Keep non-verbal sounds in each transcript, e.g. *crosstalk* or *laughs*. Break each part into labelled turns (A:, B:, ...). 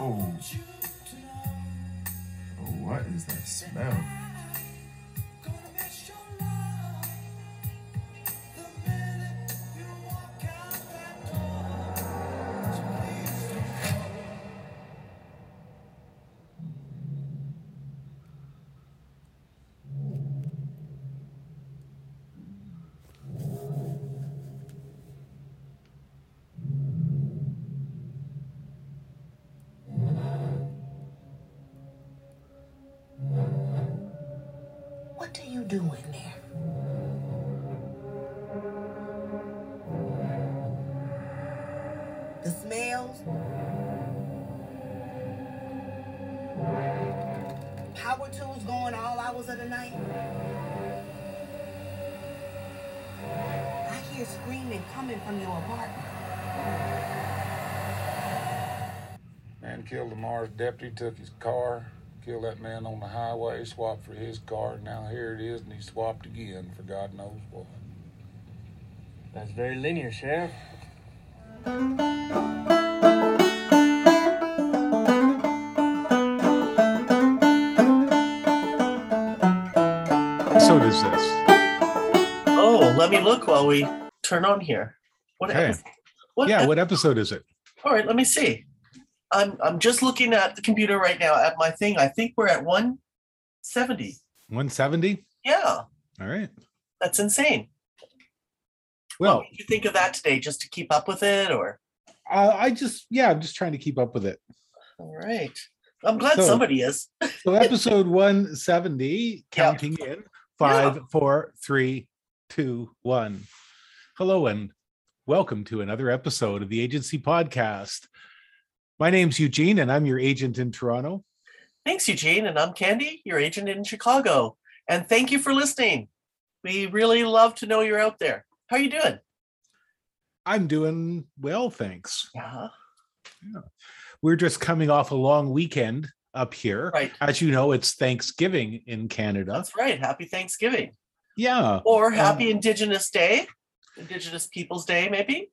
A: Oh. Oh, what is that smell?
B: Lamar's deputy, took his car, killed that man on the highway, swapped for his car. Now here it is, and he swapped again for God knows what.
C: That's very linear, Sheriff.
D: So does this?
E: Oh, let me look while we turn on here. What?
D: Okay.
E: epi- what
D: Yeah,
E: ep-
D: what episode is it?
E: All right, let me see. I'm I'm just looking at the computer right now at my thing. I think we're at 170.
D: 170?
E: Yeah,
D: All right.
E: that's insane.
D: Well,
E: what did you think of that today? Just to keep up with it, or
D: uh, I just, yeah, I'm just trying to keep up with it.
E: all right? I'm glad
D: So-
E: somebody is. *laughs*
D: So, episode 170, counting in five, four, three, two, one. Hello, and welcome to another episode of the Agency Podcast. My name's Eugene, and I'm your agent in Toronto.
E: Thanks, Eugene, and I'm Candy, your agent in Chicago. And thank you for listening. We really love to know you're out there. How are you doing?
D: I'm doing well, thanks. Uh-huh.
E: Yeah,
D: We're just coming off a long weekend up here.
E: right.
D: As you know, it's Thanksgiving in Canada.
E: That's right. Happy Thanksgiving.
D: Yeah.
E: Or Happy um, Indigenous Day, Indigenous Peoples Day, maybe.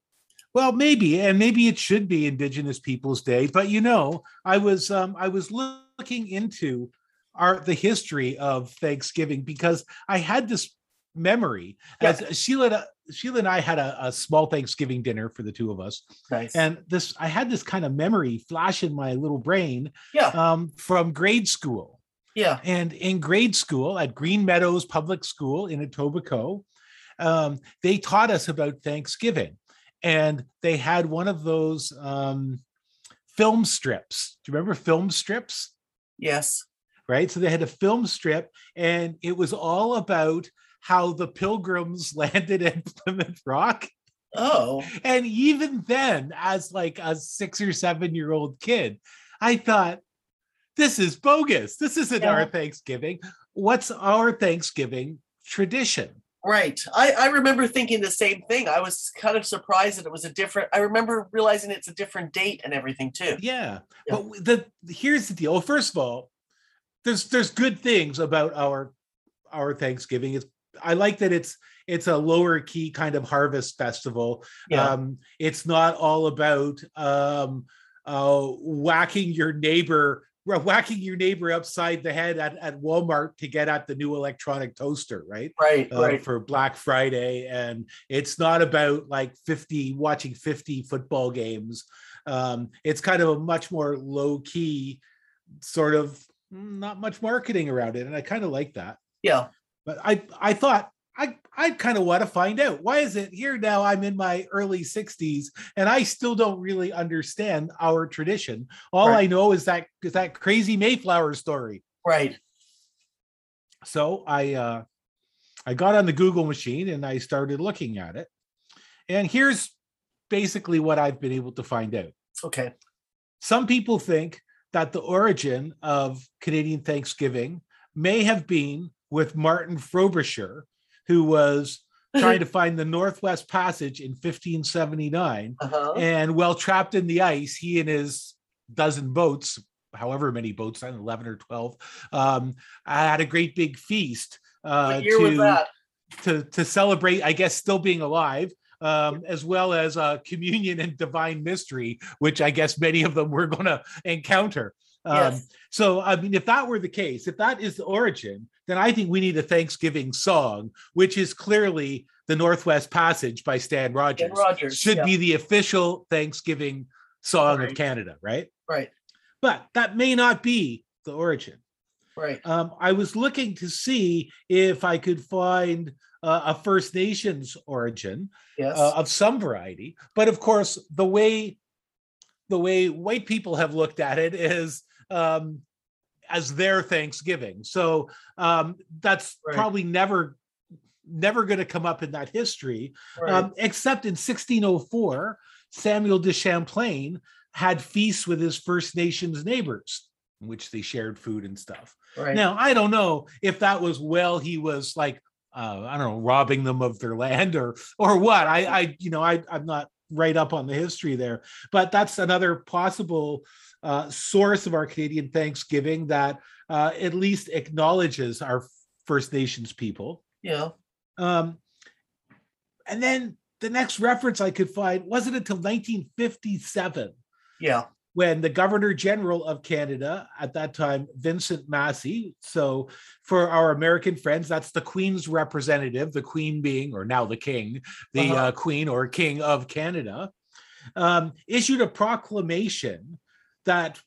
D: Well, maybe, and maybe it should be Indigenous Peoples Day. But you know, I was um, I was looking into our the history of Thanksgiving because I had this memory as Sheila Sheila and I had a, a small Thanksgiving dinner for the two of us,
E: Nice.
D: and this I had this kind of memory flash in my little brain
E: yeah,
D: um, from grade school.
E: yeah.
D: And in grade school at Green Meadows Public School in Etobicoke, um, they taught us about Thanksgiving. And they had one of those um, film strips. Do you remember film strips?
E: Yes.
D: Right. So they had a film strip, and it was all about how the pilgrims *laughs* landed at Plymouth Rock.
E: Oh,
D: And even then, as like a six or seven year old kid, I thought, this is bogus. This isn't our Thanksgiving. What's our Thanksgiving tradition?
E: Right. I, I remember thinking the same thing. I was kind of surprised that it was a different. I remember realizing it's a different date and everything too.
D: Yeah.
E: Yeah.
D: But the here's the deal. Well, first of all, there's there's good things about our our Thanksgiving. It's I like that it's it's a lower key kind of harvest festival.
E: Yeah.
D: Um, it's not all about um, uh, whacking your neighbor, whacking your neighbor upside the head at, at Walmart to get at the new electronic toaster, right?
E: right.
D: Uh,
E: right.
D: For Black Friday, and it's not about like fifty watching fifty football games. Um, it's kind of a much more low key, sort of mm, not much marketing around it, and I kind of like that
E: Yeah.
D: but I I thought I I kind of want to find out why is it here now I'm in my early 60s and I still don't really understand our tradition. All I know is that is that crazy Mayflower story.
E: Right.
D: So I uh I got on the Google machine and I started looking at it. And here's basically what I've been able to find out.
E: Okay.
D: Some people think that the origin of Canadian Thanksgiving may have been with Martin Frobisher, who was trying to *laughs* find the Northwest Passage in 1579.
E: Uh-huh.
D: And while trapped in the ice, he and his dozen boats, however many boats, I don't 11 or 12, um, had a great big feast uh,
E: what year was
D: to, to, to celebrate, I guess, still being alive. um, as well as uh, communion and divine mystery, which I guess many of them we're going to encounter. Um,
E: Yes.
D: So, I mean, if that were the case, if that is the origin, then I think we need a Thanksgiving song, which is clearly the Northwest Passage by Stan Rogers.
E: Rogers,
D: should
E: yeah.
D: be the official Thanksgiving song
E: Right.
D: of Canada, right?
E: Right.
D: But that may not be the origin.
E: Right.
D: Um, I was looking to see if I could find uh, a First Nations origin
E: Yes.
D: uh, of some variety, but of course, the way the way white people have looked at it is um, as their Thanksgiving. So um, that's
E: Right.
D: probably never never going to come up in that history,
E: right.
D: um, except in 1604, Samuel de Champlain had feasts with his First Nations neighbors, in which they shared food and stuff.
E: right.
D: Now, I don't know if that was well, he was like, uh, I don't know, robbing them of their *laughs* land or or what. I, I you know, I, I'm not right up on the history there, but that's another possible uh, source of our Canadian Thanksgiving that uh, at least acknowledges our First Nations people.
E: yeah.
D: Um, and then the next reference I could find wasn't until 1957
E: Yeah.
D: when the Governor General of Canada, at that time, Vincent Massey. So, for our American friends, that's the Queen's representative, the Queen being, or now the King, the
E: Uh-huh.
D: uh, Queen or King of Canada, um, issued a proclamation that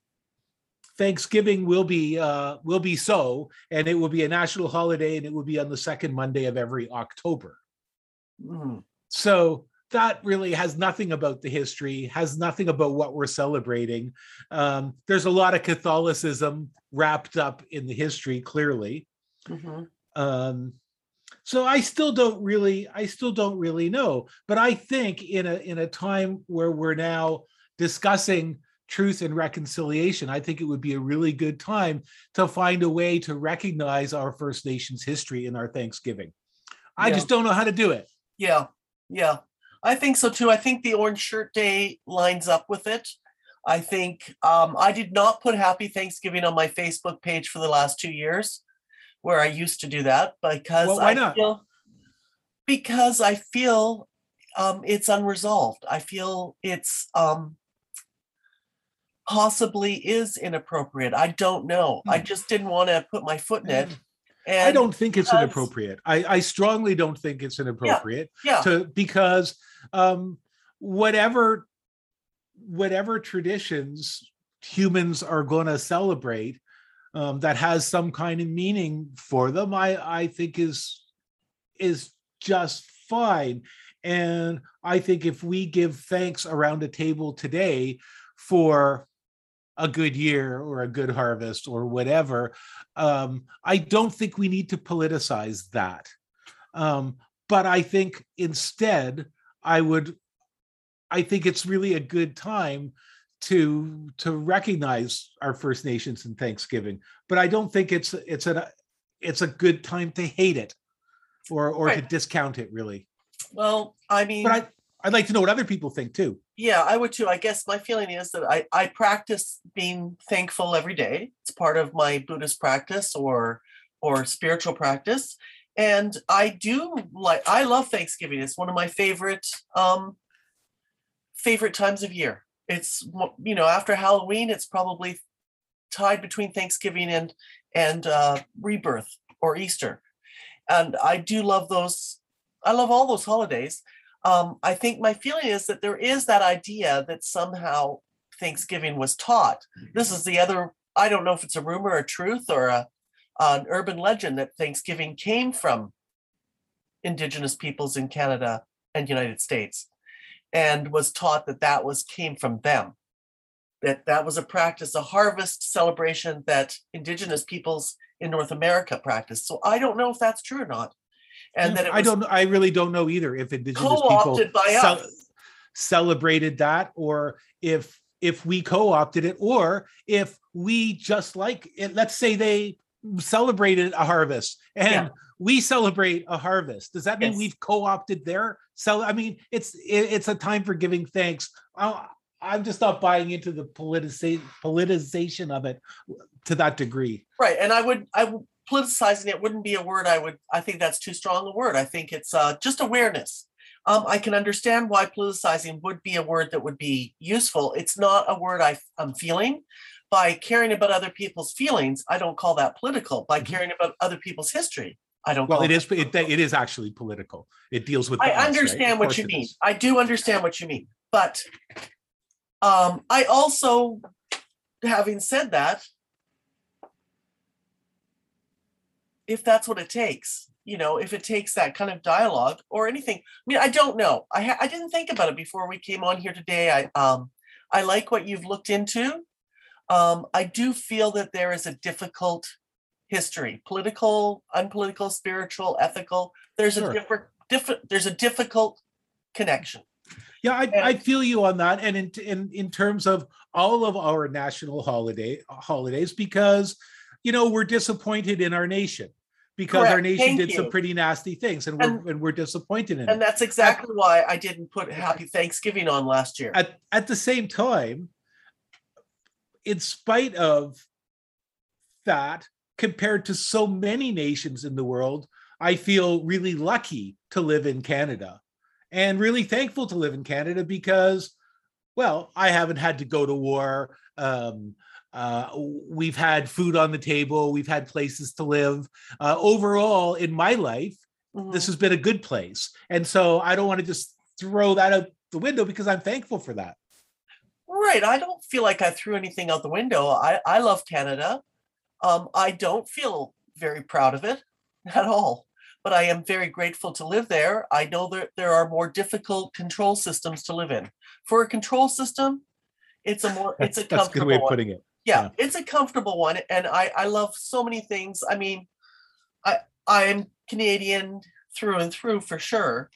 D: Thanksgiving will be uh, will be so, and it will be a national holiday, and it will be on the second Monday of every October.
E: Mm.
D: So that really has nothing about the history, has nothing about what we're celebrating. Um, there's a lot of Catholicism wrapped up in the history, clearly.
E: hmm
D: Um, so I still don't really, I still don't really know. But I think in a in a time where we're now discussing truth and reconciliation, I think it would be a really good time to find a way to recognize our First Nations history in our Thanksgiving. I
E: Yeah.
D: just don't know how to do it.
E: Yeah. Yeah. I think so too. I think the Orange Shirt Day lines up with it. I think um, I did not put Happy Thanksgiving on my Facebook page for the last two years, where I used to do that because
D: Well, why
E: I
D: not?
E: feel because I feel um, it's unresolved. I feel it's um, possibly is inappropriate. I don't know. I
D: Hmm.
E: just didn't want to put my foot in it.
D: I don't think it's inappropriate. I, I strongly don't think it's inappropriate
E: Yeah.
D: to because um, whatever whatever traditions humans are going to celebrate um, that has some kind of meaning for them, I I think is is just fine. And I think if we give thanks around a table today for a good year or a good harvest or whatever, um, I don't think we need to politicize that. Um, but I think instead, I would, I think it's really a good time to to recognize our First Nations in Thanksgiving. But I don't think it's it's a it's a good time to hate it or or to discount it really.
E: well, I mean,
D: But I I'd like to know what other people think too.
E: Yeah, I would too. I guess my feeling is that I, I practice being thankful every day. It's part of my Buddhist practice or or spiritual practice. And I do like I love Thanksgiving. It's one of my favorite um favorite times of year. It's you know, after Halloween, it's probably tied between Thanksgiving and and uh rebirth or Easter. And I do love those I love all those holidays um, I think my feeling is that there is that idea that somehow Thanksgiving was taught. This is the other. I don't know if it's a rumor, a truth, or a an urban legend that Thanksgiving came from Indigenous peoples in Canada and United States, and was taught that that was came from them. That that was a practice, a harvest celebration that Indigenous peoples in North America practiced. So I don't know if that's true or not. And it
D: I don't I really don't know either if indigenous people
E: co-opted by
D: cel-
E: us.
D: celebrated that or if if we co-opted it or if we just like it let's say they celebrated a harvest and
E: Yeah.
D: we celebrate a harvest does that mean
E: Yes.
D: we've co-opted their so i mean it's it, it's a time for giving thanks I, i'm just not buying into the politicization politicization of it to that degree
E: Right, and I would, I would politicizing it wouldn't be a word I would. I think that's too strong a word. I think it's uh, just awareness. Um, I can understand why politicizing would be a word that would be useful. It's not a word I, I'm feeling. By caring about other people's feelings, I don't call that political. By
D: Mhm.
E: caring about other people's history, I don't.
D: Well,
E: call
D: it is. It, it is actually political. It deals with.
E: I
D: us, right?
E: Understand what you mean.
D: is.
E: I do understand what you mean, but um, I also, having said that, if that's what it takes, you know, if it takes that kind of dialogue or anything, I mean, I don't know. I ha- I didn't think about it before we came on here today. I um, I like what you've looked into. Um, I do feel that there is a difficult history, political, unpolitical, spiritual, ethical. There's
D: Sure.
E: a different, different. There's a difficult connection.
D: Yeah, I, I feel you on that, and in, in in terms of all of our national holiday holidays, because you know we're disappointed in our nation because our nation
E: Thank
D: did some pretty nasty things, and we're
E: And-
D: and we're disappointed in it.
E: And
D: it.
E: that's exactly why I didn't put Happy Thanksgiving on last year.
D: At at the same time, in spite of that, compared to so many nations in the world, I feel really lucky to live in Canada and really thankful to live in Canada because, well, I haven't had to go to war. Um, uh, we've had food on the table, we've had places to live. Uh, overall, in my life, this
E: Mhm.
D: has been a good place. And so I don't want to just throw that out the window because I'm thankful for that.
E: Right. I don't feel like I threw anything out the window. I, I love Canada. Um, I don't feel very proud of it *laughs* at all, but I am very grateful to live there. I know that there are more difficult control systems to live in. For a control system, it's a more it's a *laughs*
D: That's a good way of putting it.
E: Yeah,
D: Yeah.
E: it's a comfortable one and i i love so many things. I mean i i'm canadian through and through for sure.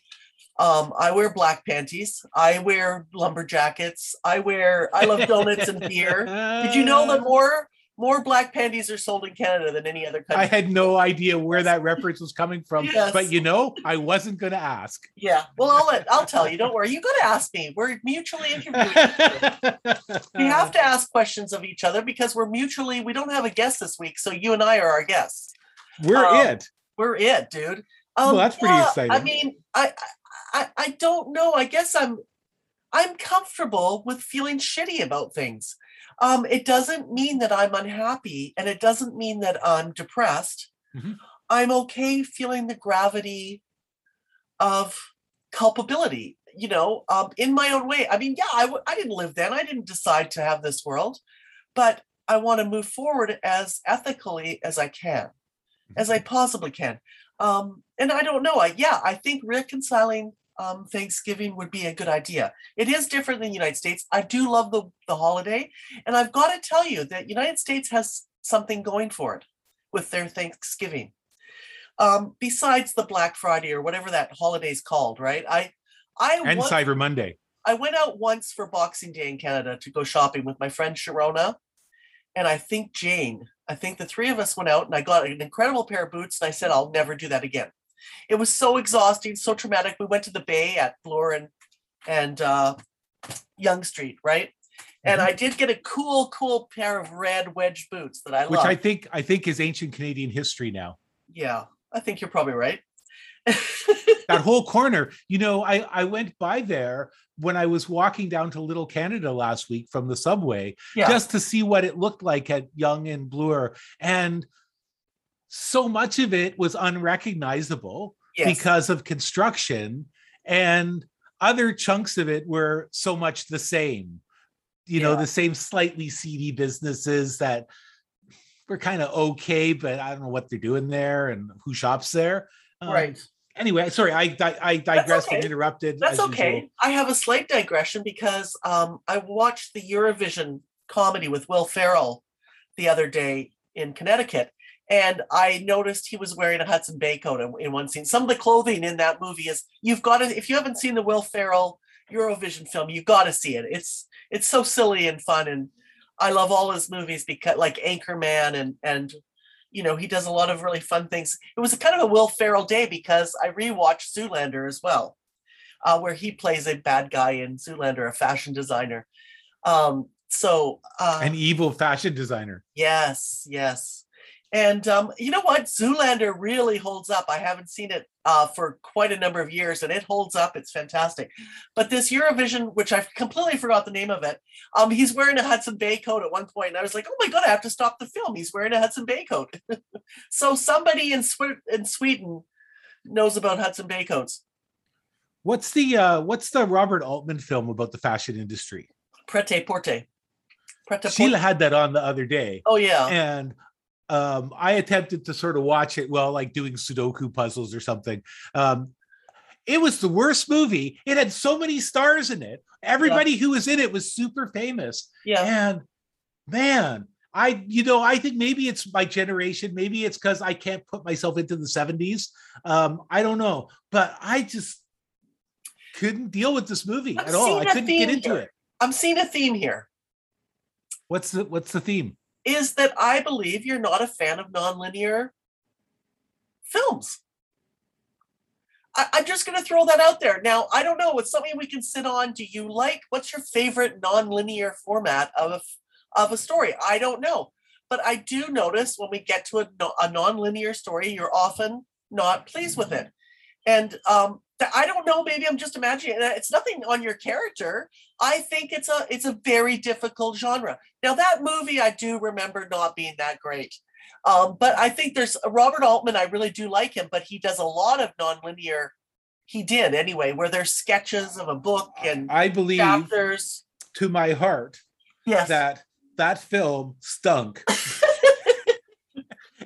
E: Um i wear black panties. I wear lumber jackets i wear i love donuts and beer. Did you know that *laughs* more more black panties are sold in canada than any other country.
D: I had no idea where that reference was coming from,
E: Yes.
D: but you know, I wasn't going to ask.
E: yeah well i'll let i'll tell you don't worry you got to ask me we're mutually interviewing *laughs* we have to ask questions of each other because we're mutually we don't have a guest this week so you and i are our guests
D: We're
E: um,
D: it.
E: we're it, dude.
D: Well,
E: Um,
D: that's pretty exciting.
E: I mean, I, I, I don't know. I guess I'm, I'm comfortable with feeling shitty about things. Um, it doesn't mean that I'm unhappy, and it doesn't mean that I'm depressed.
D: Mhm.
E: I'm okay feeling the gravity of culpability. You know, um, in my own way. I mean, yeah, I, w- I didn't live then. I didn't decide to have this world, but I want to move forward as ethically as I can as I possibly can. Um, and I don't know. I yeah, I think reconciling um, Thanksgiving would be a good idea. It is different than the United States. I do love the the holiday, and I've got to tell you that United States has something going for it with their Thanksgiving. Um, besides the Black Friday or whatever that holiday is called, right? I I
D: And
E: once-
D: Cyber Monday.
E: I went out once for Boxing Day in Canada to go shopping with my friend Sharona and I think Jane. I think the three of us went out and I got an incredible pair of boots and I said, I'll never do that again. It was so exhausting, so traumatic. We went to the bay at Bloor and, and uh, Yonge Street, right? And
D: Mhm.
E: I did get a cool, cool pair of red wedge boots that I
D: which
E: love.
D: I think I think is ancient Canadian history now.
E: yeah, I think you're probably right. *laughs*
D: That whole corner, you know, I I went by there when I was walking down to Little Canada last week from the subway
E: yeah.
D: just to see what it looked like at Yonge and Bloor, and so much of it was unrecognizable
E: yes.
D: because of construction, and other chunks of it were so much the same. You know, the same slightly seedy businesses that were kind of okay, but I don't know what they're doing there and who shops there. Um,
E: right.
D: Anyway, sorry, I di- I digressed and interrupted.
E: That's okay.
D: usual.
E: I have a slight digression because um, I watched the Eurovision comedy with Will Ferrell the other day in Connecticut, and I noticed he was wearing a Hudson Bay coat in, in one scene. Some of the clothing in that movie is you've got to if you haven't seen the Will Ferrell Eurovision film, you've got to see it. It's it's so silly and fun, and I love all his movies because like Anchorman and and you know he does a lot of really fun things. It was a kind of a Will Ferrell day because I rewatched Zoolander as well uh, where he plays a bad guy in Zoolander, a fashion designer. Um, so uh,
D: An evil fashion designer.
E: yes, yes, And um, you know what? Zoolander really holds up. I haven't seen it uh, for quite a number of years, and it holds up. It's fantastic. But this Eurovision, which I completely forgot the name of it, um, he's wearing a Hudson Bay coat at one point, and I was like, "Oh my god, I have to stop the film." He's wearing a Hudson Bay coat. *laughs* so somebody in, Swe- in Sweden knows about Hudson Bay coats.
D: What's the uh what's the Robert Altman film about the fashion industry?
E: Prêt-à-Porter. Prete
D: Sheila had that on the other day.
E: Oh yeah.
D: and um, I attempted to sort of watch it while like doing Sudoku puzzles or something. Um, it was the worst movie. It had so many stars in it. Everybody who was in it was super famous.
E: yeah.
D: And man, I, you know, I think maybe it's my generation. Maybe it's because I can't put myself into the 70s. Um, I don't know, but I just couldn't deal with this movie
E: I'm
D: at all. I couldn't get into
E: here.
D: it.
E: I'm seeing a theme here.
D: What's the what's the theme?
E: Is that I believe you're not a fan of nonlinear films. I, I'm just going to throw that out there. Now, I don't know. It's something we can sit on. Do you like? What's your favorite nonlinear format of of a story? I don't know, but I do notice when we get to a, a nonlinear story, you're often not pleased with it, and um, I don't know. Maybe I'm just imagining. and It's nothing on your character. I think it's a it's a very difficult genre. Now that movie, I do remember not being that great. Um, but I think there's Robert Altman. I really do like him, but he does a lot of nonlinear. He did anyway, where there's sketches of a book and
D: I believe
E: chapters.
D: to my heart
E: Yes,
D: that that film stunk.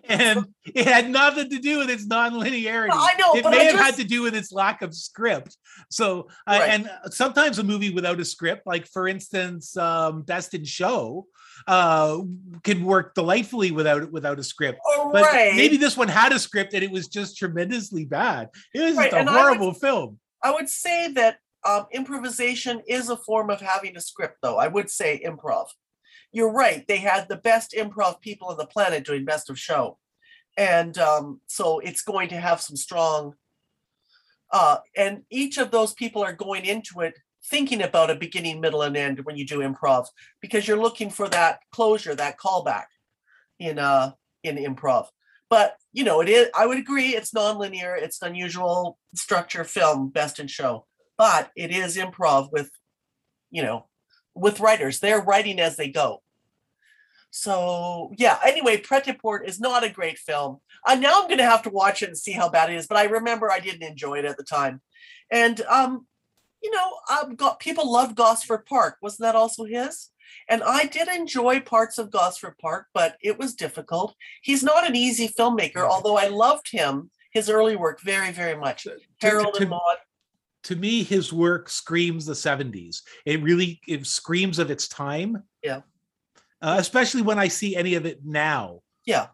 D: And *laughs* it had nothing to do with its non-linearity.
E: I know,
D: it
E: but
D: may
E: I
D: have
E: just-
D: had to do with its lack of script. So, uh,
E: Right.
D: and sometimes a movie without a script, like for instance, um, Best in Show, uh, can work delightfully without without a script.
E: Oh,
D: But
E: right.
D: maybe this one had a script and it was just tremendously bad. It was
E: Right,
D: just a
E: and I would-
D: horrible film.
E: I would say that um, improvisation is a form of having a script, though. I would say improv. You're right. They had the best improv people on the planet doing Best of Show. And um, so it's going to have some strong, uh, and each of those people are going into it thinking about a beginning, middle, and end when you do improv because you're looking for that closure, that callback in uh in improv. But you know, it is. I would agree. It's nonlinear. It's an unusual structure film, best in show. But it is improv with, you know, with writers. They're writing as they go. So yeah. Anyway, Pret-a-Port is not a great film. Uh, now I'm going to have to watch it and see how bad it is. But I remember I didn't enjoy it at the time, and um, you know, um, got people love Gosford Park. Wasn't that also his? And I did enjoy parts of Gosford Park, but it was difficult. He's not an easy filmmaker, although I loved him, his early work very, very much.
D: To-
E: Harold
D: to-
E: and Maude.
D: to me his work screams the 70s it really it screams of its time
E: Yeah.
D: Uh, especially when i see any of it now
E: Yeah.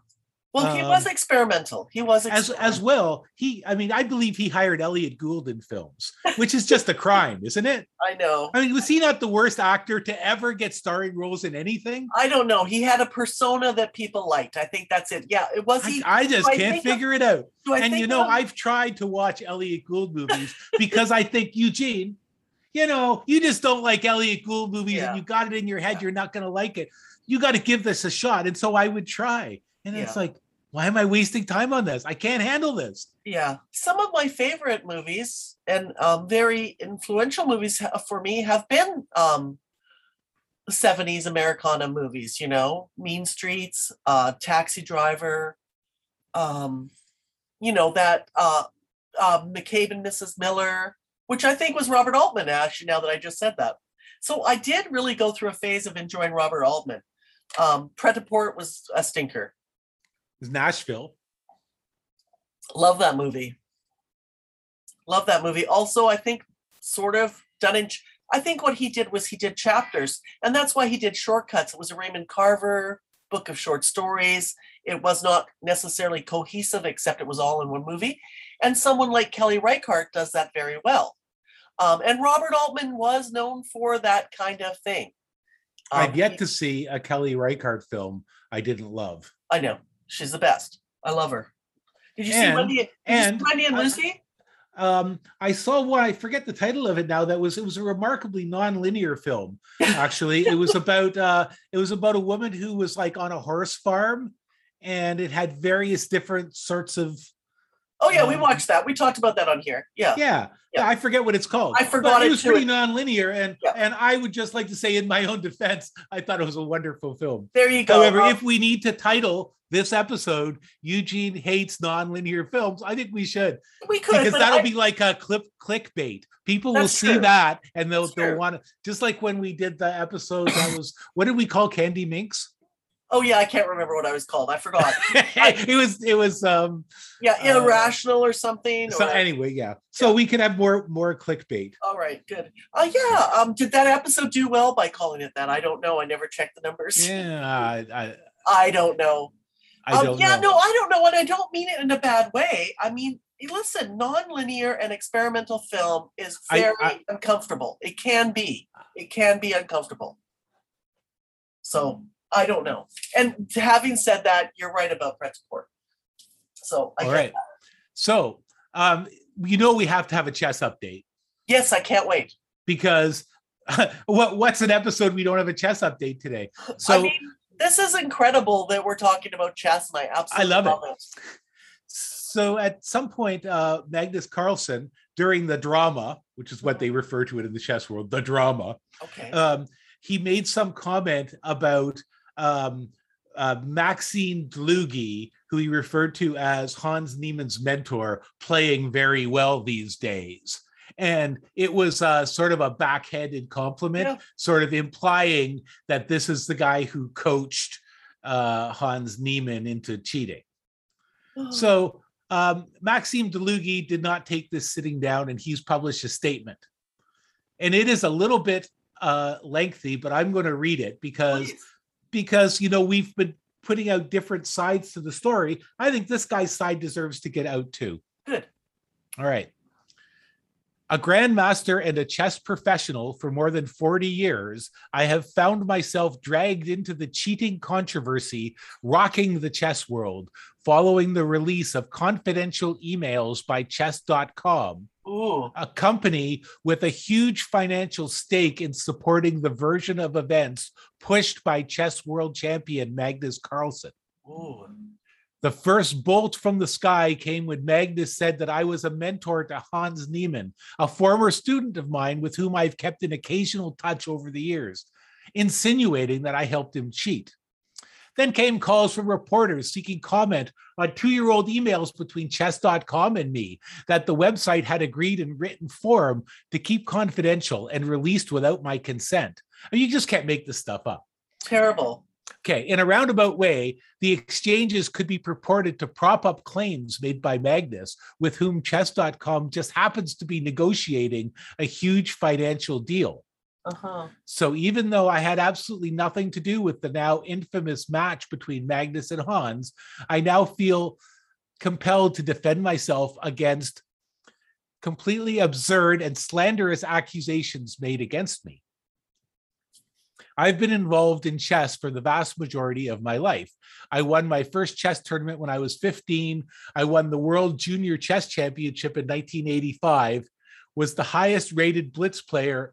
E: Well, he was
D: Um,
E: experimental. He was
D: as as well he i mean i believe he hired Elliott Gould in films which is just a crime *laughs* isn't it
E: I know.
D: i mean was he not the worst actor to ever get starring roles in anything
E: I don't know. He had a persona that people liked. I think that's it. Yeah. It was
D: I,
E: he.
D: I just
E: I
D: can't
E: think of-
D: figure it out and you know
E: of-
D: i've tried to watch Elliott Gould movies because i think *laughs* eugene you know you just don't like Elliott Gould movies
E: Yeah.
D: and you got it in your head you're not going to like it you got to give this a shot and so i would try and it's like why am i wasting time on this i can't handle this
E: Yeah. Some of my favorite movies and um, very influential movies for me have been um, 70s Americana movies, you know, Mean Streets, uh, Taxi Driver, um, you know, that uh, uh, McCabe and Mrs. Miller, which I think was Robert Altman, actually, now that I just said that. So I did really go through a phase of enjoying Robert Altman. Um, Pret-a-Port was a stinker.
D: it's nashville
E: Love that movie. Love that movie. Also, I think sort of done in. ch- I think what he did was he did chapters, and that's why he did Short Cuts. It was a Raymond Carver book of short stories. It was not necessarily cohesive, except it was all in one movie. And someone like Kelly Reichardt does that very well. Um, and Robert Altman was known for that kind of thing.
D: I've
E: Um,
D: yet to see a kelly reichardt film i didn't love
E: I know she's the best. I love her. Did you see
D: And-
E: Wendy? Did
D: and
E: you see Wendy and
D: I-
E: Lucy?
D: um i saw one i forget the title of it now that was it was a remarkably non-linear film actually it was *laughs* about uh it was about a woman who was like on a horse farm and it had various different sorts of
E: Oh yeah, we
D: Um,
E: watched that. We talked about that on here. Yeah.
D: yeah, yeah. I forget what it's called.
E: I forgot
D: But
E: it
D: it was
E: too.
D: pretty non-linear, and
E: Yeah.
D: and I would just like to say, in my own defense, I thought it was a wonderful film.
E: There you go.
D: However,
E: Um,
D: if we need to title this episode "Eugene hates non-linear films," I think we should
E: we could,
D: because that'll
E: I-
D: be like a clip clickbait. People will see
E: true.
D: that and they'll
E: That's
D: they'll want to just like when we did the episode that was what did we call Candy Minx?
E: Oh yeah, I can't remember what I was called. I forgot. *laughs*
D: it was it was um
E: Yeah,
D: Uh,
E: irrational or something.
D: so
E: or-
D: anyway yeah so we can have more more clickbait
E: All right, good. Uh, yeah. Um, did that episode do well by calling it that? I don't know. I never checked the numbers.
D: yeah I I,
E: I don't know.
D: I
E: Um,
D: don't
E: yeah,
D: know
E: no, I don't know, and I don't mean it in a bad way. I mean, listen, non-linear and experimental film is very
D: I-
E: uncomfortable. It can be. It can be uncomfortable. So I don't know. And having said that, you're right about Brett Port. So I
D: all right so um you know we have to have a chess update
E: yes, I can't wait.
D: because *laughs* what what's an episode we don't have a chess update today so
E: I mean, this is incredible that we're talking about chess, and I absolutely
D: love it.
E: love it.
D: so at some point uh magnus carlsen during the drama which is what they refer to it in the chess world the drama
E: Okay.
D: um he made some comment about um uh, Maxine Dlugy, who he referred to as Hans Niemann's mentor, playing very well these days. And it was uh, sort of a backhanded compliment,
E: Yeah.
D: sort of implying that this is the guy who coached uh, Hans Niemann into cheating. So um, Maxime Delugi did not take this sitting down, and he's published a statement. And it is a little bit uh, lengthy, but I'm going to read it because
E: Please.
D: Because you know we've been putting out different sides to the story. I think this guy's side deserves to get out too.
E: Good.
D: All right. A grandmaster and a chess professional for more than 40 years, I have found myself dragged into the cheating controversy rocking the chess world following the release of confidential emails by chess.com,
E: Ooh.
D: a company with a huge financial stake in supporting the version of events pushed by chess world champion Magnus Carlsen.
E: Ooh.
D: The first bolt from the sky came when Magnus said that I was a mentor to Hans Niemann, a former student of mine with whom I've kept an occasional touch over the years, insinuating that I helped him cheat. Then came calls from reporters seeking comment on two year old emails between chess.com and me that the website had agreed in written form to keep confidential and released without my consent. You just can't make this stuff up.
E: Terrible.
D: Okay, in a roundabout way, the exchanges could be purported to prop up claims made by Magnus, with whom chess.com just happens to be negotiating a huge financial deal.
E: Uh-huh.
D: So even though I had absolutely nothing to do with the now infamous match between Magnus and Hans, I now feel compelled to defend myself against completely absurd and slanderous accusations made against me. I've been involved in chess for the vast majority of my life. I won my first chess tournament when I was 15. I won the World Junior Chess Championship in 1985, was the highest rated blitz player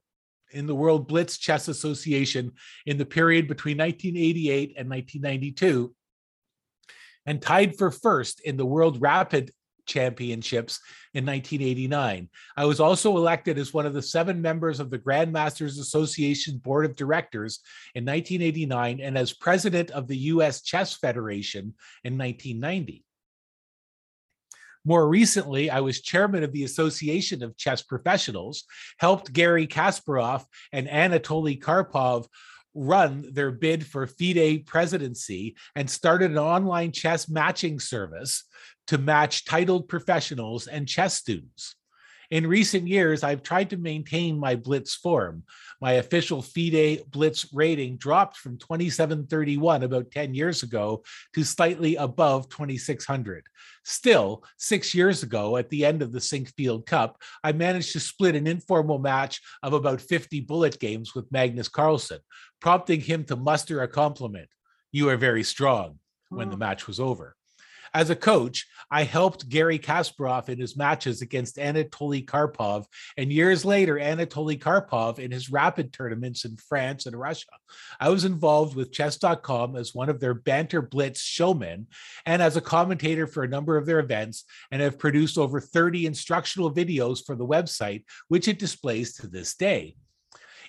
D: in the World Blitz Chess Association in the period between 1988 and 1992, and tied for first in the World Rapid Championships in 1989. I was also elected as one of the seven members of the Grandmasters Association Board of Directors in 1989 and as president of the US Chess Federation in 1990. More recently, I was chairman of the Association of Chess Professionals, helped Garry Kasparov and Anatoly Karpov run their bid for FIDE presidency, and started an online chess matching service to match titled professionals and chess students. In recent years, I've tried to maintain my Blitz form. My official FIDE Blitz rating dropped from 2731 about 10 years ago to slightly above 2600. Still, six years ago, at the end of the Sinquefield Cup, I managed to split an informal match of about 50 bullet games with Magnus Carlsen, prompting him to muster a compliment. You are very strong when the oh. match was over. As a coach, I helped Garry Kasparov in his matches against Anatoly Karpov, and years later, Anatoly Karpov in his rapid tournaments in France and Russia. I was involved with Chess.com as one of their Banter Blitz showmen and as a commentator for a number of their events, and have produced over 30 instructional videos for the website, which it displays to this day.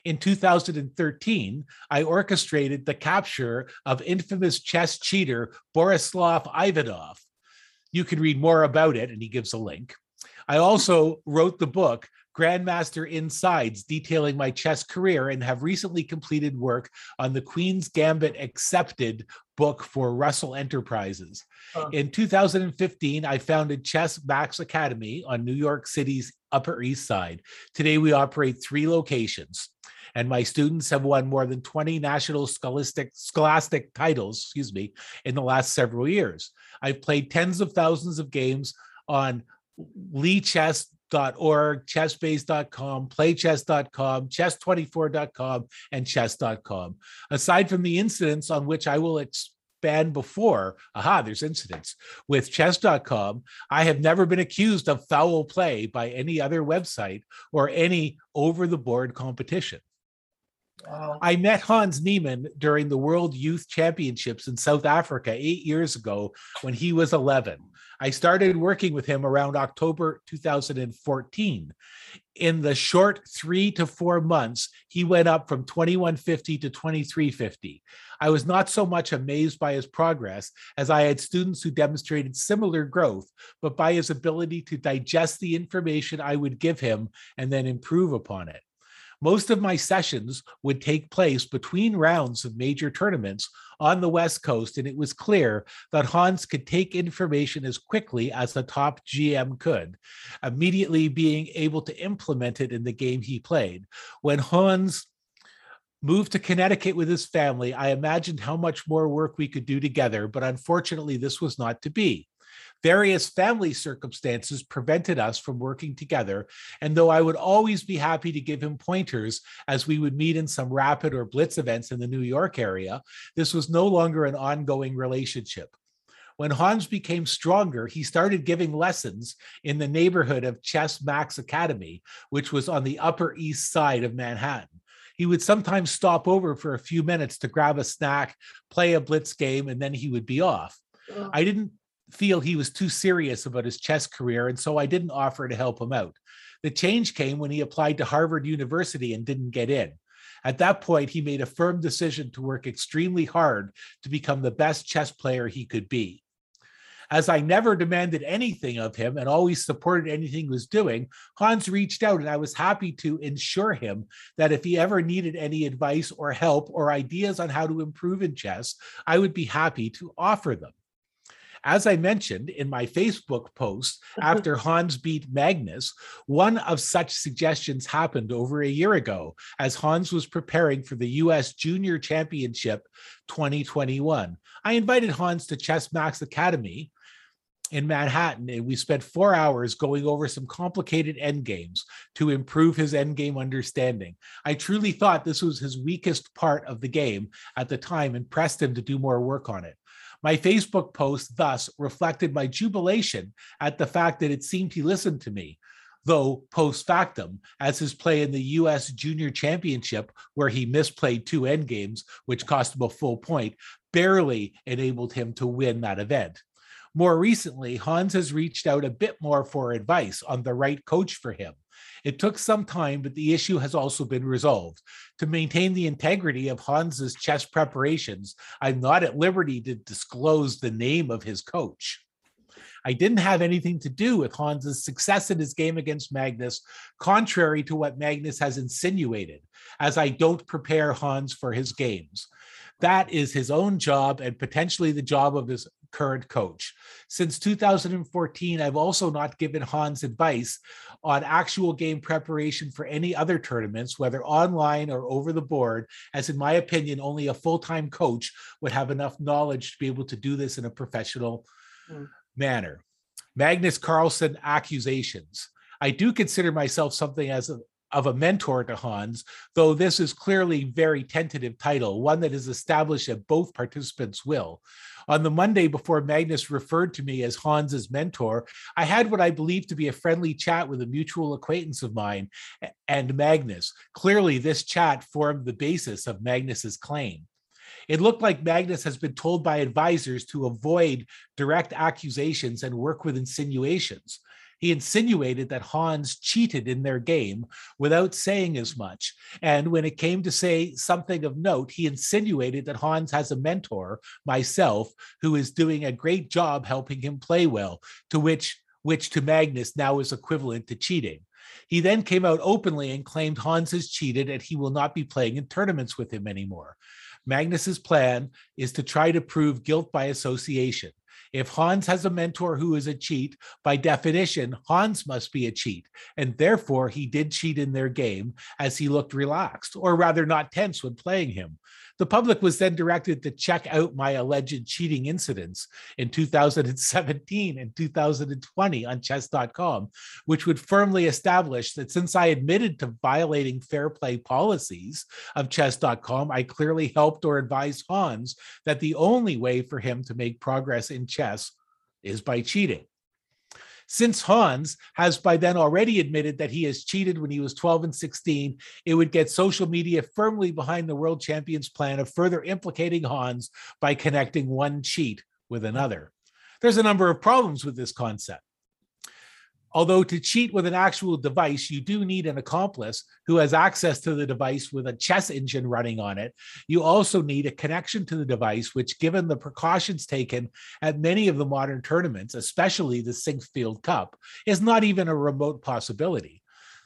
D: In 2013, I orchestrated the capture of infamous chess cheater Borislav Ivanov. You can read more about it, and he gives a link. I also wrote the book Grandmaster Insides, detailing my chess career, and have recently completed work on the Queen's Gambit Accepted book for Russell Enterprises. In 2015, I founded Chess Max Academy on New York City's Upper East Side. Today, we operate three locations and my students have won more than 20 national scholastic scholastic titles excuse me in the last several years. I've played tens of thousands of games on lichess.org chessbase.com playchess.com chess24.com and chess.com aside from the incidents on which i will expand before aha there's incidents. With chess.com i have never been accused of foul play by any other website or any over the board competition I met Hans Niemann during the World Youth Championships in South Africa eight years ago when he was 11. I started working with him around October 2014. In the short three to four months, he went up from 2150 to 2350. I was not so much amazed by his progress as I had students who demonstrated similar growth, but by his ability to digest the information I would give him and then improve upon it. Most of my sessions would take place between rounds of major tournaments on the West Coast, and it was clear that Hans could take information as quickly as the top GM could, immediately being able to implement it in the game he played. When Hans moved to Connecticut with his family, I imagined how much more work we could do together, but unfortunately, this was not to be. Various family circumstances prevented us from working together. And though I would always be happy to give him pointers as we would meet in some rapid or blitz events in the New York area, this was no longer an ongoing relationship. When Hans became stronger, he started giving lessons in the neighborhood of Chess Max Academy, which was on the Upper East Side of Manhattan. He would sometimes stop over for a few minutes to grab a snack, play a blitz game, and then he would be off. I didn't feel he was too serious about his chess career, and so I didn't offer to help him out. The change came when he applied to Harvard University and didn't get in. At that point, he made a firm decision to work extremely hard to become the best chess player he could be. As I never demanded anything of him and always supported anything he was doing, Hans reached out and I was happy to ensure him that if he ever needed any advice or help or ideas on how to improve in chess, I would be happy to offer them. As I mentioned in my Facebook post *laughs* after Hans beat Magnus, one of such suggestions happened over a year ago as Hans was preparing for the US Junior Championship 2021. I invited Hans to Chess Max Academy in Manhattan, and we spent four hours going over some complicated endgames to improve his endgame understanding. I truly thought this was his weakest part of the game at the time and pressed him to do more work on it. My Facebook post thus reflected my jubilation at the fact that it seemed he listened to me, though post factum, as his play in the US Junior Championship, where he misplayed two endgames, which cost him a full point, barely enabled him to win that event. More recently, Hans has reached out a bit more for advice on the right coach for him. It took some time, but the issue has also been resolved. To maintain the integrity of Hans's chess preparations, I'm not at liberty to disclose the name of his coach. I didn't have anything to do with Hans's success in his game against Magnus, contrary to what Magnus has insinuated, as I don't prepare Hans for his games. That is his own job and potentially the job of his current coach. Since 2014, I've also not given Hans advice on actual game preparation for any other tournaments, whether online or over the board, as in my opinion, only a full time coach would have enough knowledge to be able to do this in a professional
E: Mm.
D: manner. Magnus Carlsen accusations. I do consider myself something as a of a mentor to Hans, though this is clearly very tentative title, one that is established at both participants' will. On the Monday before Magnus referred to me as Hans's mentor, I had what I believed to be a friendly chat with a mutual acquaintance of mine and Magnus. Clearly, this chat formed the basis of Magnus's claim. It looked like Magnus has been told by advisors to avoid direct accusations and work with insinuations. He insinuated that Hans cheated in their game without saying as much. And when it came to say something of note, he insinuated that Hans has a mentor, myself, who is doing a great job helping him play well, to which which to Magnus now is equivalent to cheating. He then came out openly and claimed Hans has cheated and he will not be playing in tournaments with him anymore. Magnus's plan is to try to prove guilt by association. If Hans has a mentor who is a cheat, by definition, Hans must be a cheat. And therefore, he did cheat in their game as he looked relaxed, or rather not tense when playing him. The public was then directed to check out my alleged cheating incidents in 2017 and 2020 on chess.com, which would firmly establish that since I admitted to violating fair play policies of chess.com, I clearly helped or advised Hans that the only way for him to make progress in chess is by cheating. Since Hans has by then already admitted that he has cheated when he was 12 and 16, it would get social media firmly behind the world champions plan of further implicating Hans by connecting one cheat with another. There's a number of problems with this concept. Although to cheat with an actual device, you do need an accomplice who has access to the device with a chess engine running on it. You also need a connection to the device, which, given the precautions taken at many of the modern tournaments, especially the Sinquefield Cup, is not even a remote possibility.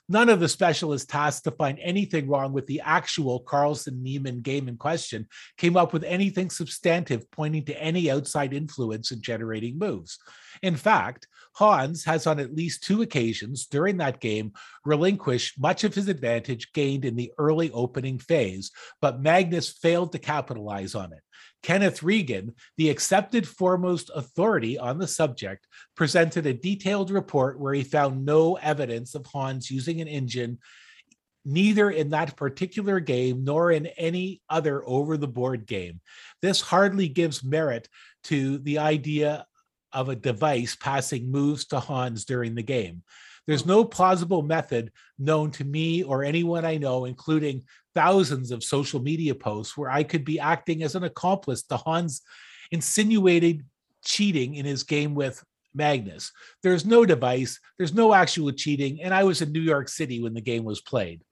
D: None of the specialists tasked to find anything wrong with the actual Carlsen Niemann game in question came up with anything substantive pointing to any outside influence in generating moves. In fact, Hans has on at least two occasions during that game relinquished much of his advantage gained in the early opening phase, but Magnus failed to capitalize on it. Kenneth Regan, the accepted foremost authority on the subject, presented a detailed report where he found no evidence of Hans using an engine neither in that particular game nor in any other over the board game. This hardly gives merit to the idea of a device passing moves to Hans during the game. There's hmm. no plausible method known to me or anyone I know, including thousands of social media posts, where I could be acting as an accomplice to Hans' insinuated cheating in his game with Magnus. There's no device, there's no actual cheating, and I was in New York City when the game was played.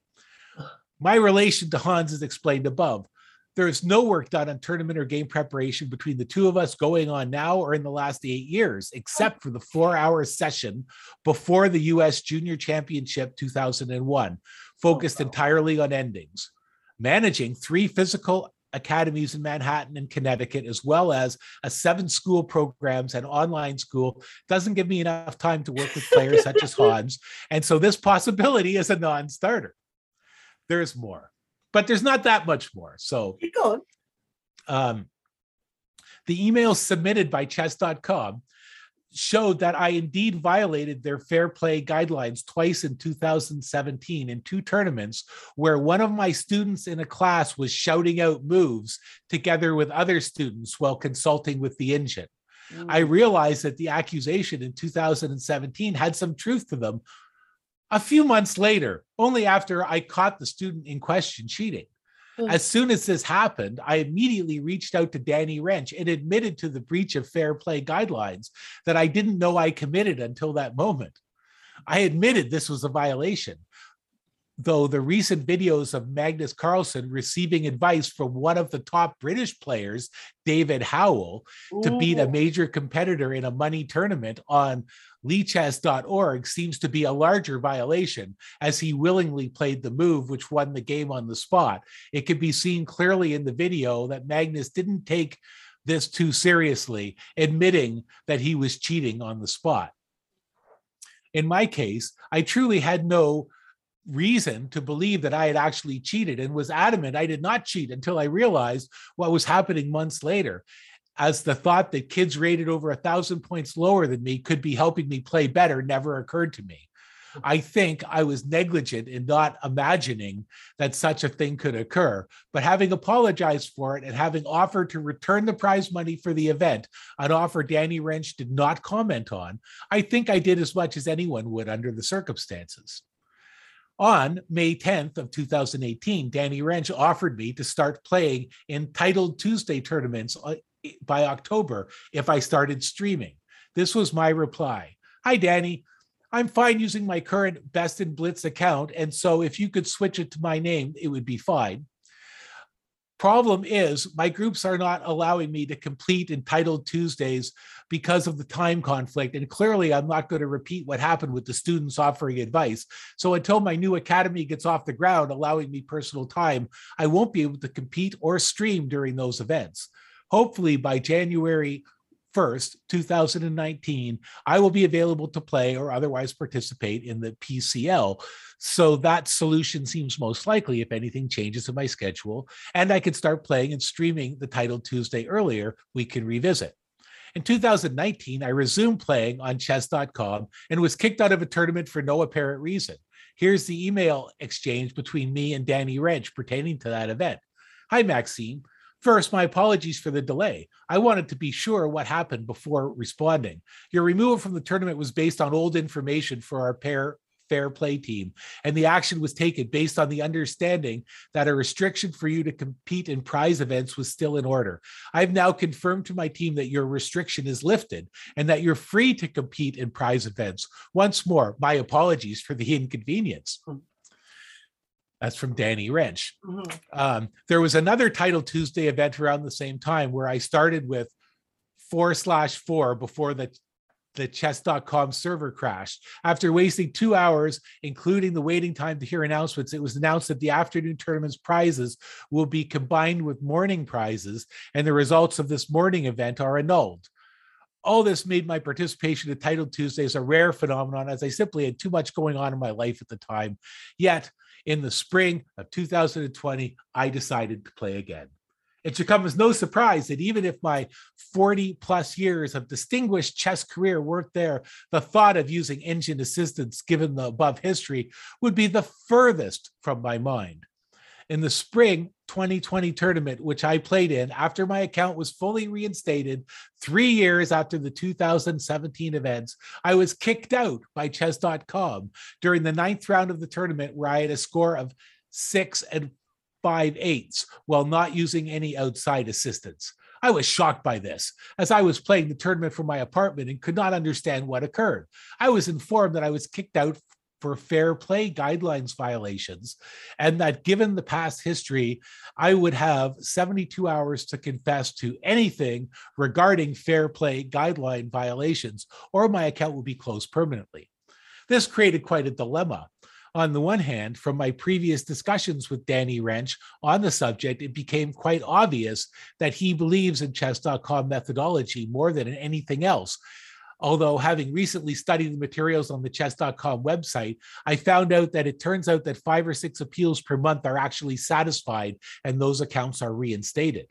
D: My relation to Hans is explained above there is no work done on tournament or game preparation between the two of us going on now or in the last eight years, except for the four hour session before the US Junior Championship 2001, focused oh, wow. entirely on endings. Managing three physical academies in Manhattan and Connecticut, as well as a seven school programs and online school, doesn't give me enough time to work with players such as *laughs* Hans. And so this possibility is a non starter. There's more but there's not that much more. So
E: keep going.
D: Um, the emails submitted by chess.com showed that I indeed violated their fair play guidelines twice in 2017 in two tournaments where one of my students in a class was shouting out moves together with other students while consulting with the engine. Mm. I realized that the accusation in 2017 had some truth to them, a few months later, only after I caught the student in question cheating. Hmm. As soon as this happened, I immediately reached out to Danny Rensch and admitted to the breach of fair play guidelines that I didn't know I committed until that moment. I admitted this was a violation, though the recent videos of Magnus Carlsen receiving advice from one of the top British players, David Howell, to beat a major competitor in a money tournament on lichess.org seems to be a larger violation as he willingly played the move which won the game on the spot. It can be seen clearly in the video that Magnus didn't take this too seriously, admitting that he was cheating on the spot. In my case, I truly had no reason to believe that I had actually cheated and was adamant I did not cheat until I realized what was happening months later as the thought that kids rated over a thousand points lower than me could be helping me play better never occurred to me. I think I was negligent in not imagining that such a thing could occur. But having apologized for it and having offered to return the prize money for the event, an offer Danny Rensch did not comment on, I think I did as much as anyone would under the circumstances. On May 10th of 2018, Danny Rensch offered me to start playing in titled Tuesday tournaments uh, by October if I started streaming. This was my reply. Hi, Danny. I'm fine using my current Best in Blitz account. And so if you could switch it to my name, it would be fine. Problem is, my groups are not allowing me to complete entitled Tuesdays because of the time conflict. And clearly, I'm not going to repeat what happened with the students offering advice. So until my new academy gets off the ground, allowing me personal time, I won't be able to compete or stream during those events. Hopefully, by January 1st, 2019, I will be available to play or otherwise participate in the PCL. So that solution seems most likely if anything changes in my schedule and I can start playing and streaming the title Tuesday earlier, we can revisit. In 2019, I resumed playing on chess.com and was kicked out of a tournament for no apparent reason. Here's the email exchange between me and Danny Rensch pertaining to that event. Hi, Maxime. First, my apologies for the delay. I wanted to be sure what happened before responding. Your removal from the tournament was based on old information for our pair fair play team, and the action was taken based on the understanding that a restriction for you to compete in prize events was still in order. I've now confirmed to my team that your restriction is lifted and that you're free to compete in prize events. Once more, my apologies for the inconvenience. Hmm. That's from Danny Rensch.
E: Mhm.
D: Um, there was another Title Tuesday event around the same time where I started with four slash four before the the chess.com server crashed. After wasting two hours, including the waiting time to hear announcements, it was announced that the afternoon tournament's prizes will be combined with morning prizes, and the results of this morning event are annulled. All this made my participation in Title Tuesdays a rare phenomenon as I simply had too much going on in my life at the time. Yet, in the spring of 2020, I decided to play again. It should come as no surprise that even if my 40 plus years of distinguished chess career weren't there, the thought of using engine assistance, given the above history, would be the furthest from my mind. In the spring 2020 tournament, which I played in after my account was fully reinstated three years after the 2017 events, I was kicked out by chess.com during the ninth round of the tournament, where I had a score of six and five eighths while not using any outside assistance. I was shocked by this, as I was playing the tournament from my apartment and could not understand what occurred. I was informed that I was kicked out for fair play guidelines violations, and that given the past history, I would have 72 hours to confess to anything regarding fair play guideline violations, or my account will be closed permanently. This created quite a dilemma on the one hand, from my previous discussions with Danny Rensch on the subject, it became quite obvious that he believes in chess.com methodology more than in anything else. Although, having recently studied the materials on the chess.com website, I found out that it turns out that five or six appeals per month are actually satisfied and those accounts are reinstated.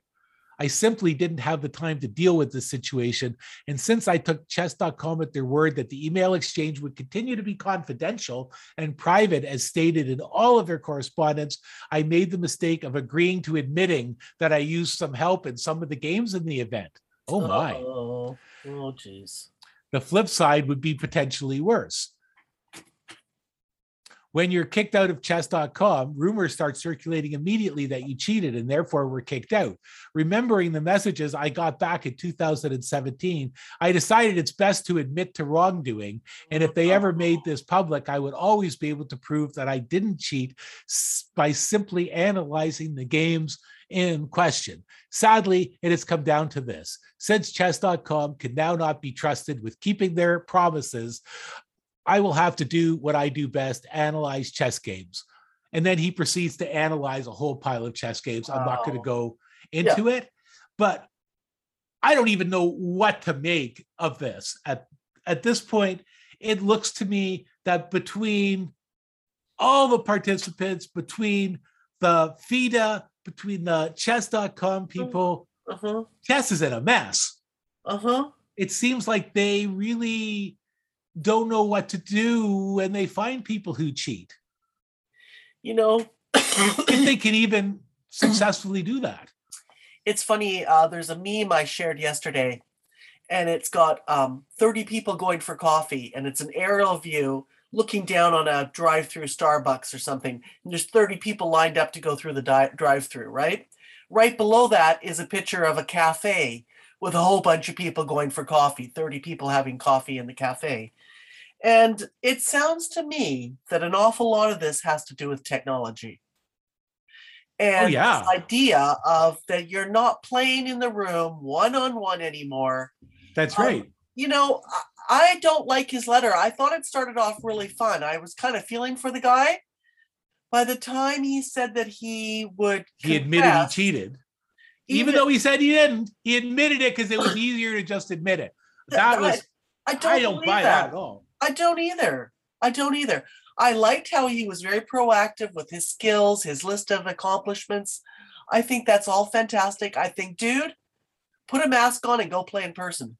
D: I simply didn't have the time to deal with this situation. And since I took chess.com at their word that the email exchange would continue to be confidential and private, as stated in all of their correspondence, I made the mistake of agreeing to admitting that I used some help in some of the games in the event. Oh my.
E: Oh, oh, geez.
D: The flip side would be potentially worse. When you're kicked out of chess.com, rumors start circulating immediately that you cheated and therefore were kicked out. Remembering the messages I got back in 2017, I decided it's best to admit to wrongdoing. And if they ever made this public, I would always be able to prove that I didn't cheat by simply analyzing the games in question. Sadly, it has come down to this. Since chess.com can now not be trusted with keeping their promises, I will have to do what I do best analyze chess games. And then he proceeds to analyze a whole pile of chess games. I'm not going to go into it, but I don't even know what to make of this. At, at this point, it looks to me that between all the participants, between the FIDE, between the chess.com people,
E: Uh-huh.
D: chess is in a mess
E: Uh-huh.
D: it seems like they really don't know what to do when they find people who cheat.
E: You know,
D: If they can even successfully do that.
E: it's funny. Uh, there's a meme I shared yesterday, and it's got um, 30 people going for coffee, and it's an aerial view looking down on a drive-through Starbucks or something. And there's 30 people lined up to go through the di- drive-through, right? Right below that is a picture of a cafe with a whole bunch of people going for coffee, 30 people having coffee in the cafe. And it sounds to me that an awful lot of this has to do with technology. And this
D: yeah.
E: idea of that you're not playing in the room one on one anymore.
D: That's
E: Um,
D: right.
E: You know, I, I don't like his letter. I thought it started off really fun. I was kind of feeling for the guy. By the time he said that he would,
D: He admitted he cheated. Even, though he said he didn't, he admitted it because it was *coughs* easier to just admit it. That was
E: I don't,
D: I don't buy
E: that.
D: that at all.
E: I don't either. I don't either. I liked how he was very proactive with his skills, his list of accomplishments. I think that's all fantastic. I think, dude, put a mask on and go play in person.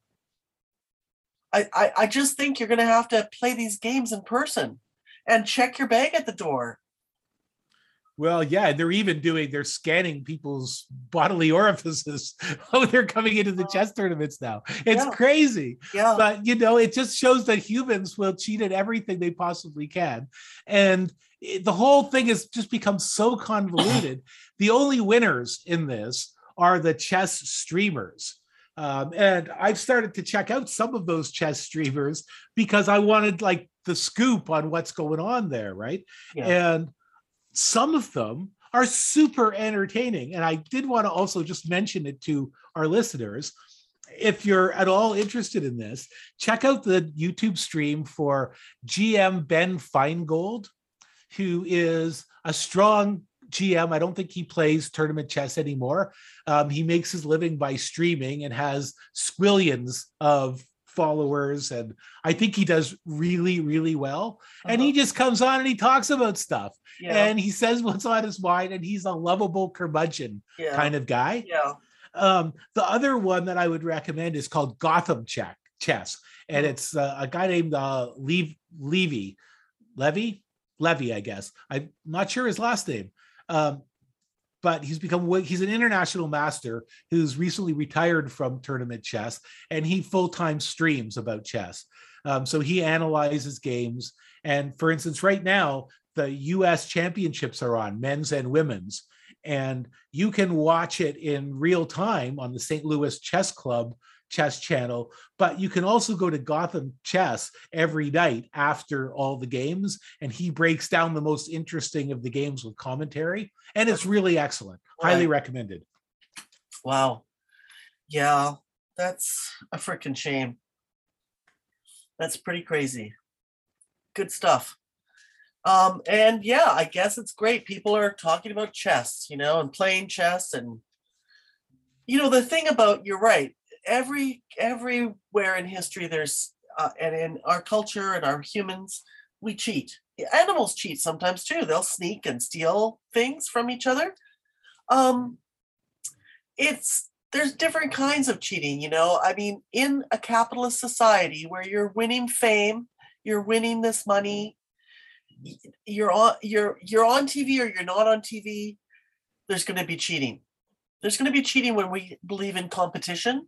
E: I, I, I just think you're going to have to play these games in person and check your bag at the door.
D: Well, yeah, they're even doing they're scanning people's bodily *laughs* orifices when they're coming into the oh. chess tournaments now. It's
E: Yeah.
D: crazy.
E: Yeah.
D: But you know, it just shows that humans will cheat at everything they possibly can. And it- the whole thing has just become so convoluted. *laughs* the only winners in this are the chess streamers. Um, and I've started to check out some of those chess streamers because I wanted like the scoop on what's going on there, right?
E: Yeah.
D: And some of them are super entertaining. And I did want to also just mention it to our listeners. If you're at all interested in this, check out the YouTube stream for GM Ben Finegold, who is a strong GM. I don't think he plays tournament chess anymore. Um, he makes his living by streaming and has squillions of followers. And I think he does really, really well. And he just comes on and he talks about stuff
E: yeah.
D: and he says what's on his mind. And he's a lovable curmudgeon
E: yeah.
D: kind of guy.
E: yeah.
D: Um, the other one that I would recommend is called Gotham Check Chess, and
E: Mhm.
D: it's uh, a guy named uh, Lev- Levy, Levy, Levy, I guess. I'm not sure his last name, um, but he's become he's an international master who's recently retired from tournament chess, and he full time streams about chess. Um, so he analyzes games, and for instance, right now the U.S. championships are on, men's and women's and you can watch it in real time on the St. Louis Chess Club chess channel but you can also go to Gotham Chess every night after all the games and he breaks down the most interesting of the games with commentary and it's really excellent highly recommended
E: Wow. Yeah, that's a freaking shame. That's pretty crazy. Good stuff. Um, and yeah, I guess it's great. People are talking about chess, you know, and playing chess and you know, the thing about you're right, every everywhere in history there's uh, and in our culture and our humans, we cheat. Animals cheat sometimes too. They'll sneak and steal things from each other. Um, it's there's different kinds of cheating you know i mean in a capitalist society where you're winning fame you're winning this money you're on you're you're on tv or you're not on tv there's going to be cheating there's going to be cheating when we believe in competition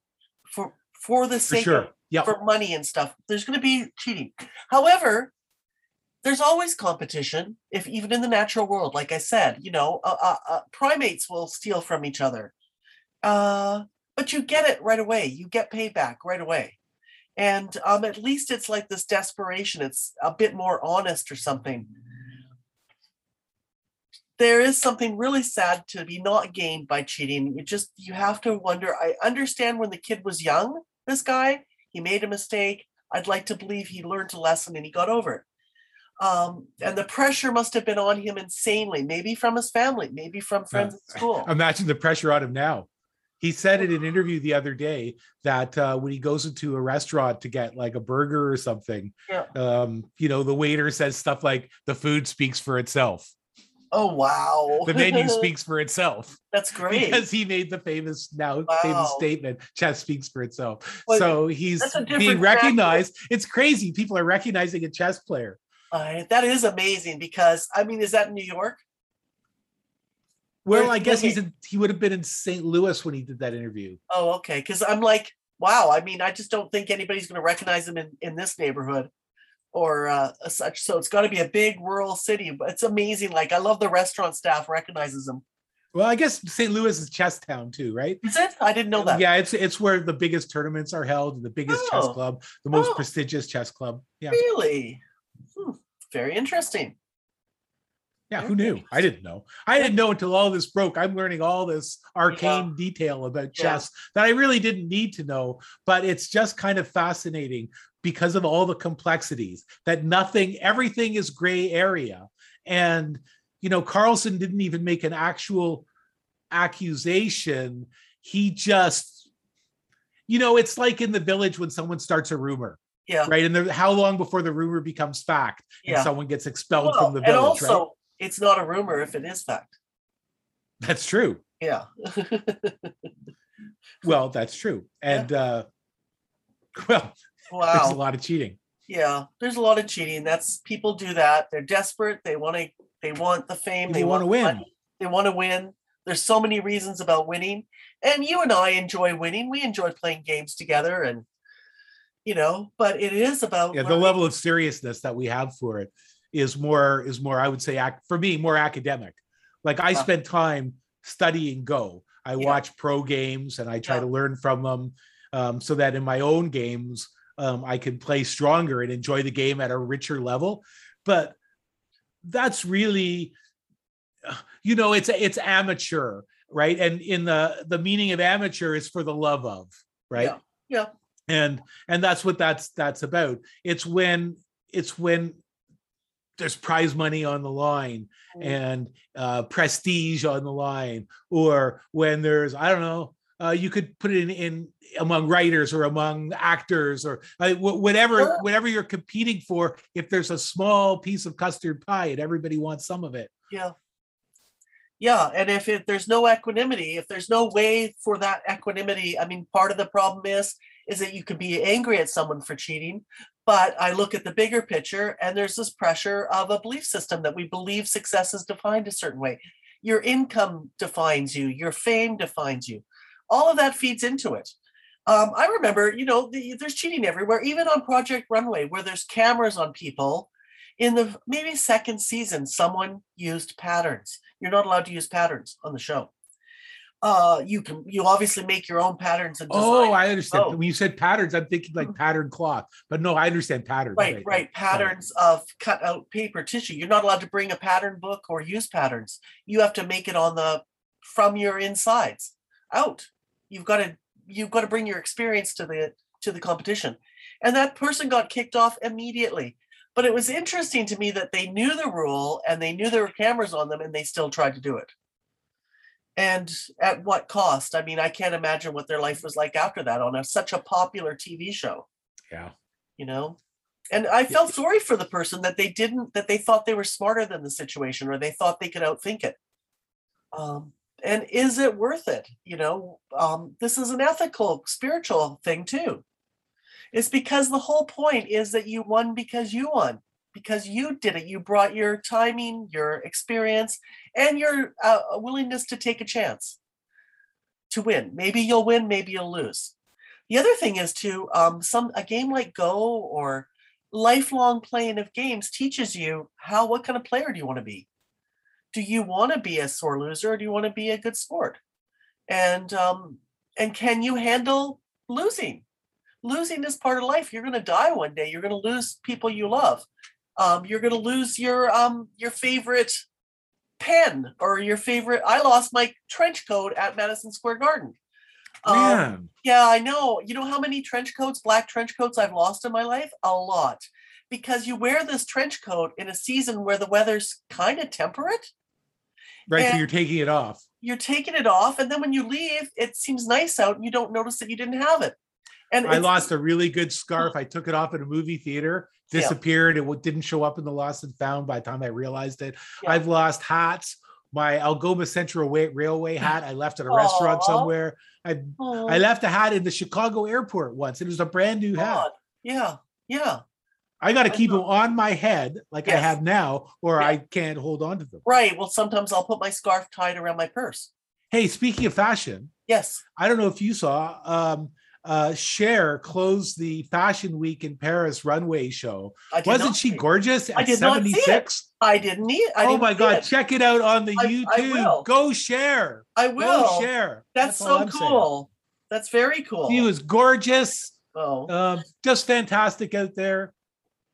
E: for for the
D: for
E: sake
D: sure
E: of
D: yeah
E: for money and stuff. There's going to be cheating. However, there's always competition. If even in the natural world, like I said, you know, uh, uh, uh, primates will steal from each other, uh, but you get it right away. You get payback right away, and um, at least it's like this desperation. It's a bit more honest or something. There is something really sad to be not gained by cheating. You just you have to wonder. I understand when the kid was young. This guy, he made a mistake. I'd like to believe he learned a lesson and he got over it. Um, and the pressure must have been on him insanely, maybe from his family, maybe from friends at school. *laughs*
D: imagine the pressure on him now he said in an *sighs* interview the other day that uh, when he goes into a restaurant to get like a burger or something
E: Yeah.
D: um, you know the waiter says stuff like the food speaks for itself
E: Oh wow.
D: The venue *laughs* speaks for itself
E: That's great.
D: because he made the famous now
E: Wow.
D: famous statement. Chess speaks for itself.
E: Well,
D: so he's being recognized. It's crazy. People are recognizing a chess player.
E: Uh, that is amazing because I mean, is that New York?
D: Well, I guess
E: okay.
D: he's in, he would have been in St. Louis when he did that interview.
E: Oh, okay. Because I'm like, wow. I mean, I just don't think anybody's going to recognize him in in this neighborhood or uh, such. So it's got to be a big rural city. But it's amazing. Like I love the restaurant staff recognizes them.
D: Well, I guess St. Louis is chess town too, right?
E: Is it? I didn't know that.
D: Yeah, it's it's where the biggest tournaments are held, the biggest chess
E: Oh.
D: club, the most
E: Oh.
D: prestigious chess club. Yeah,
E: Really? Hmm. Very interesting.
D: yeah. Who knew? I didn't know. I didn't know until all this broke. I'm learning all this arcane detail about
E: Yeah.
D: chess that I really didn't need to know, but it's just kind of fascinating because of all the complexities. That nothing, everything is gray area, and you know, Carlsen didn't even make an actual accusation. He just, you know, it's like in the village when someone starts a rumor,
E: Yeah.
D: right? And there, how long before the rumor becomes fact and
E: Yeah.
D: someone gets expelled
E: Well,
D: from the village and
E: also,
D: right?
E: it's not a rumor if it is fact.
D: That's true.
E: Yeah.
D: Well, that's true. *laughs* And uh well, there's a lot of cheating.
E: Yeah. There's a lot of cheating. That's people do that. They're desperate. They want to. They want the fame.
D: They
E: They
D: want to win.
E: money, They want to win. There's so many reasons about winning, and you and I enjoy winning. We enjoy playing games together, and you know. But it is about
D: Yeah, the level of seriousness that we have for it is more is more, I would say, for me, more academic. Like I
E: Yeah.
D: spent time studying Go. I
E: Yeah.
D: watch pro games and I try
E: Yeah.
D: to learn from them um, so that in my own games um, I can play stronger and enjoy the game at a richer level. But that's really, you know, it's it's amateur, right? And in the the meaning of amateur is for the love of, right?
E: Yeah. Yeah.
D: And and that's what that's that's about. It's when it's when there's prize money on the line
E: Mm.
D: and uh, prestige on the line, or when there's I don't know, uh, you could put it in, in among writers or among actors or uh, whatever
E: Sure.
D: whatever you're competing for. If there's a small piece of custard pie and everybody wants some of it,
E: Yeah. Yeah, and if it, there's no equanimity, if there's no way for that equanimity, I mean, part of the problem is is that you could be angry at someone for cheating, but I look at the bigger picture, and there's this pressure of a belief system that we believe success is defined a certain way. Your income defines you, your fame defines you. All of that feeds into it. Um, I remember, you know, the, there's cheating everywhere, even on Project Runway, where there's cameras on people. In the maybe second season, someone used patterns. You're not allowed to use patterns on the show. Uh, you can you obviously make your own patterns and design.
D: oh, I understand.
E: Oh.
D: When you said patterns, I'm thinking like patterned cloth, but no, I understand patterns.
E: right, right. Patterns of cut out paper tissue. You're not allowed to bring a pattern book or use patterns. You have to make it on the from your insides out. You've got to you've got to bring your experience to the to the competition. And that person got kicked off immediately. But it was interesting to me that they knew the rule and they knew there were cameras on them and they still tried to do it. And at what cost? I mean, I can't imagine what their life was like after that on a, such a popular TV show
D: Yeah.
E: you know and i felt sorry for the person that they didn't that they thought they were smarter than the situation or they thought they could outthink it um and is it worth it? You know um this is an ethical spiritual thing too. It's because the whole point is that you won because you won because you did it. You brought your timing your experience and your uh, willingness to take a chance to win. Maybe you'll win maybe you'll lose. The other thing is to um, some a game like Go or lifelong playing of games teaches you how what kind of player do you want to be. Do you want to be a sore loser or do you want to be a good sport? And um, and can you handle losing? Losing is part of life. You're going to die one day. You're going to lose people you love. Um, you're going to lose your um, your favorite pen or your favorite. I lost my trench coat at Madison Square Garden. Um,
D: Man.
E: yeah, I know. You know how many trench coats, black trench coats I've lost in my life? A lot. Because you wear this trench coat in a season where the weather's kind of temperate.
D: Right. So you're taking it off.
E: You're taking it off, and then when you leave, it seems nice out and you don't notice that you didn't have it. And
D: I lost a really good scarf. *laughs* I took it off at a movie theater,
E: Yeah.
D: disappeared. It didn't show up in the lost and found by the time I realized it.
E: Yeah.
D: I've lost hats. My Algoma Central Railway hat I left at a restaurant somewhere. I I left a hat in the Chicago airport once. It was a brand new hat.
E: God. Yeah, yeah.
D: I got to keep them on my head like I have now, or
E: Yeah.
D: I can't hold on to them.
E: Right. Well, sometimes I'll put my scarf tied around my purse.
D: Hey, speaking of fashion,
E: Yes.
D: I don't know if you saw um uh Cher closed the Fashion Week in Paris runway show.
E: I
D: Wasn't she gorgeous
E: I
D: at
E: did not see it.
D: 76?
E: I didn't need. I
D: Oh
E: didn't
D: my god,
E: it.
D: check it out on the
E: I- I
D: YouTube.
E: will.
D: Go share.
E: I
D: Go
E: will.
D: share.
E: That's,
D: all
E: so
D: saying.
E: cool. That's very cool.
D: She was gorgeous.
E: oh,
D: Um, just fantastic out there.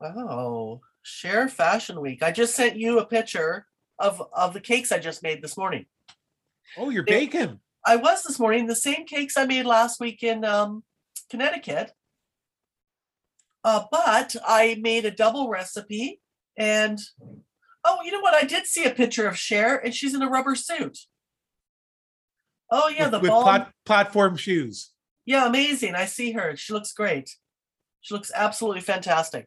E: Wow. Cher Fashion Week. I just sent you a picture of of the cakes I just made this morning.
D: Oh, you're
E: They-
D: baking.
E: I was this morning the same cakes I made last week in um, Connecticut. Uh, but I made a double recipe and oh, you know what? I did see a picture of Cher and she's in a rubber suit. Oh yeah,
D: with,
E: the
D: with
E: ball.
D: plat- platform shoes.
E: Yeah, amazing. I see her. She looks great. She looks absolutely fantastic.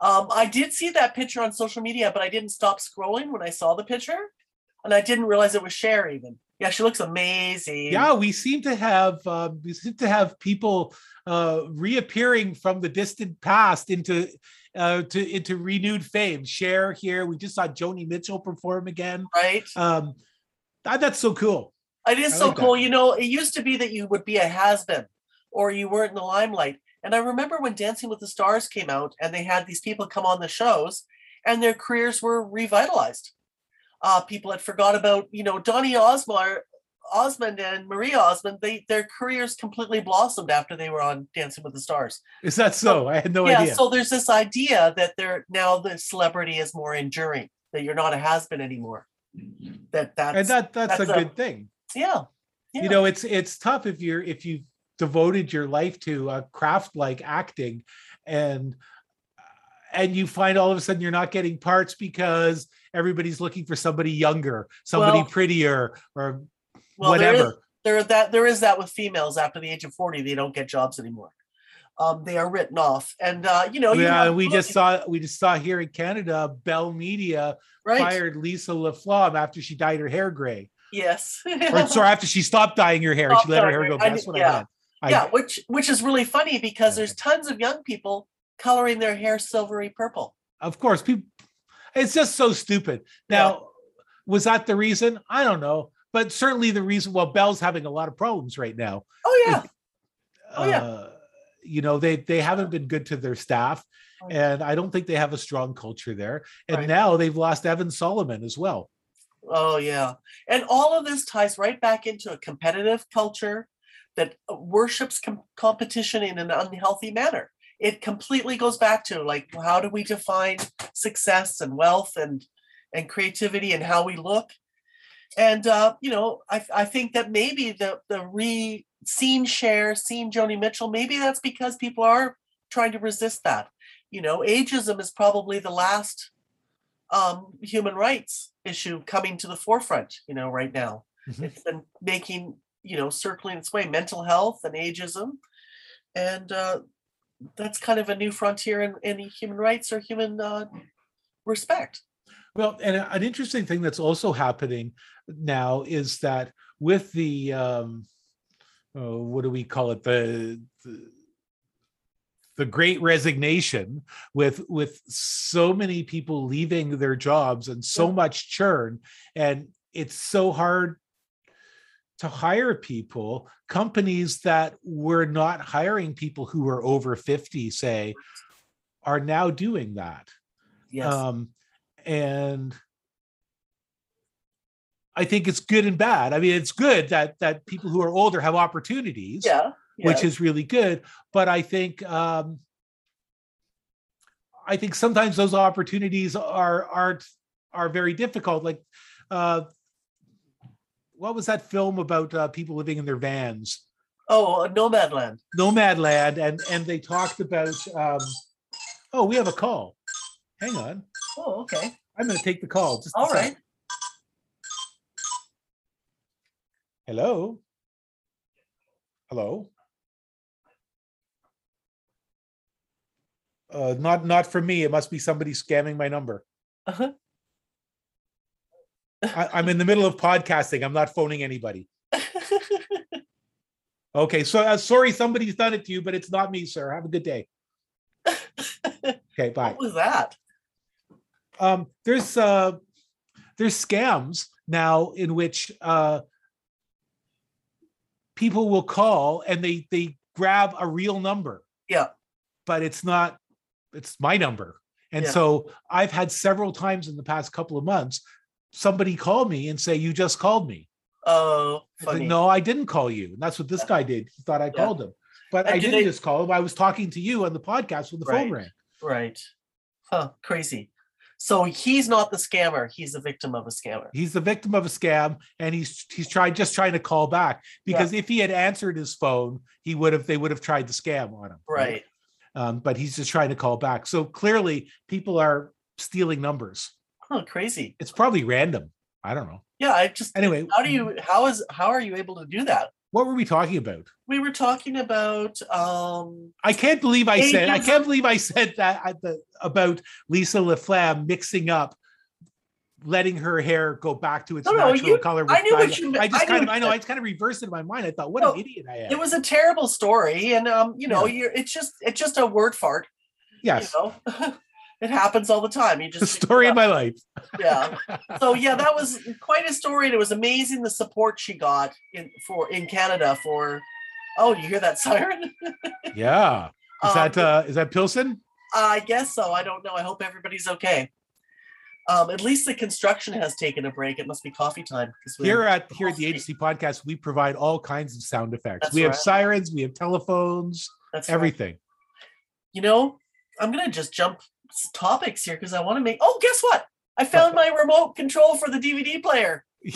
E: Um, I did see that picture on social media, but I didn't stop scrolling when I saw the picture, and I didn't realize it was Cher even. Yeah, she looks amazing.
D: Yeah, we seem to have um, we seem to have people uh, reappearing from the distant past into uh, to into renewed fame. Cher here. We just saw Joni Mitchell perform again.
E: right.
D: Um, that- that's so cool.
E: It is
D: I
E: so
D: like that.
E: cool. You know, it used to be that you would be a has been or you weren't in the limelight. And I remember when Dancing with the Stars came out and they had these people come on the shows and their careers were revitalized. Uh, people had forgot about, you know, Donny Osmond, Osmond and Marie Osmond, they their careers completely blossomed after they were on Dancing with the Stars.
D: Is that so? I had no
E: yeah,
D: idea.
E: so there's this idea that they're now the celebrity is more enduring, that you're not a has been anymore. That that's
D: and that that's,
E: that's
D: a
E: a-
D: good thing.
E: yeah. yeah.
D: You know, it's it's tough if you're if you've devoted your life to a craft like acting, and and you find all of a sudden you're not getting parts because everybody's looking for somebody younger, somebody
E: Well,
D: prettier, or
E: well, there is-
D: whatever.
E: there that there is that with females after the age of 40 they don't get jobs anymore um they are written off and uh you know you
D: yeah, we just saw we just saw here in Canada, Bell Media
E: right
D: fired Lisa LaFlamme after she dyed her hair gray.
E: yes
D: Or sorry, *laughs* after she stopped dyeing her hair,
E: Stopped
D: she let her hair go. That's what. I meant. I-
E: yeah which which is really funny because there's tons of young people coloring their hair silvery purple.
D: Of course people it's just so stupid. Now was that the reason? I don't know but certainly the reason well bell's having a lot of problems right now.
E: Oh yeah. Oh, yeah.
D: uh, you know they they haven't been good to their staff and i don't think they have a strong culture there. And
E: Right.
D: now they've lost evan solomon as well.
E: Oh yeah. And all of this ties right back into a competitive culture that worships com- competition in an unhealthy manner. It completely goes back to like how do we define success and wealth and and creativity and how we look? And uh you know i, I think that maybe the the re seen Cher seen joni mitchell maybe that's because people are trying to resist that. You know ageism is probably the last um human rights issue coming to the forefront you know right now.
D: Mhm.
E: it's been making you know circling its way mental health and ageism. And uh that's kind of a new frontier in, in human rights or human uh, respect.
D: Well, and an interesting thing that's also happening now is that with the um, oh, what do we call it? The, the the great resignation with with so many people leaving their jobs and so much churn and it's so hard to hire people companies that were not hiring people who were over 50 say are now doing that
E: yes
D: um, and I think it's good and bad. I mean, it's good that that people who are older have opportunities,
E: yeah
D: which is really good. But I think um, I think sometimes those opportunities are aren't are very difficult. Like, uh, what was that film about uh, people living in their vans?
E: oh nomadland
D: Nomadland, and and they talked about. Um, oh, we have a call. Hang on,
E: oh okay
D: I'm going to take the call. Just
E: all
D: Hello. Hello. Uh, not not for me. It must be somebody scamming my number.
E: Uh-huh.
D: I, I'm in the middle of podcasting. I'm not phoning anybody. Okay, so uh, sorry, somebody's done it to you, but it's not me, sir. Have a good day. Okay, bye.
E: what was that?
D: Um, there's uh, there's scams now in which uh, people will call and they they grab a real number.
E: Yeah.
D: but it's not. It's my number, and
E: Yeah.
D: so I've had several times in the past couple of months somebody call me and say, "You just called me."
E: Oh,
D: I said, no, I didn't call you. And that's what this guy did. He thought I
E: Yeah.
D: called him. But
E: And
D: I
E: did
D: didn't
E: they-
D: just call him. I was talking to you on the podcast when the phone
E: Right.
D: rang.
E: Right. Huh. Crazy. So he's not the scammer. He's the victim of a scammer.
D: He's the victim of a scam and he's he's trying just trying to call back because if he had answered his phone, he would have they would have tried to scam on him.
E: Right.
D: Um, but he's just trying to call back. So clearly people are stealing numbers.
E: Huh. Crazy.
D: It's probably random. I don't know.
E: Yeah. I just.
D: Anyway,
E: How do you? How is? How are you able to do that?
D: what were we talking about?
E: We were talking about. Um.
D: I can't believe I said I can't believe I said that at the, about Lisa LaFlamme mixing up letting her hair go back to its
E: No, no,
D: natural
E: you-
D: color.
E: I knew what you meant.
D: I just
E: I
D: kind of I know I just kind of reversed it in my mind. I thought, what
E: No,
D: an idiot I am.
E: It was a terrible story, and um. You know,
D: Yeah.
E: you're. It's just. It's just a word fart.
D: yes,
E: You know. *laughs* it happens all the time. You
D: the
E: just.
D: story of my life.
E: yeah so yeah that was quite a story and it was amazing the support she got in for in canada for oh you hear that *laughs* siren
D: Yeah. Is
E: Um,
D: that uh is that Pilsen?
E: i guess so i don't know i hope everybody's okay um at least the construction has taken a break it must be coffee time.
D: Here at here at the agency podcast, we provide all kinds of sound effects.
E: That's
D: we have sirens, we have telephones,
E: that's right.
D: everything.
E: you know i'm gonna just jump topics here because i want to make oh guess what i found my remote control for the dvd player *laughs* was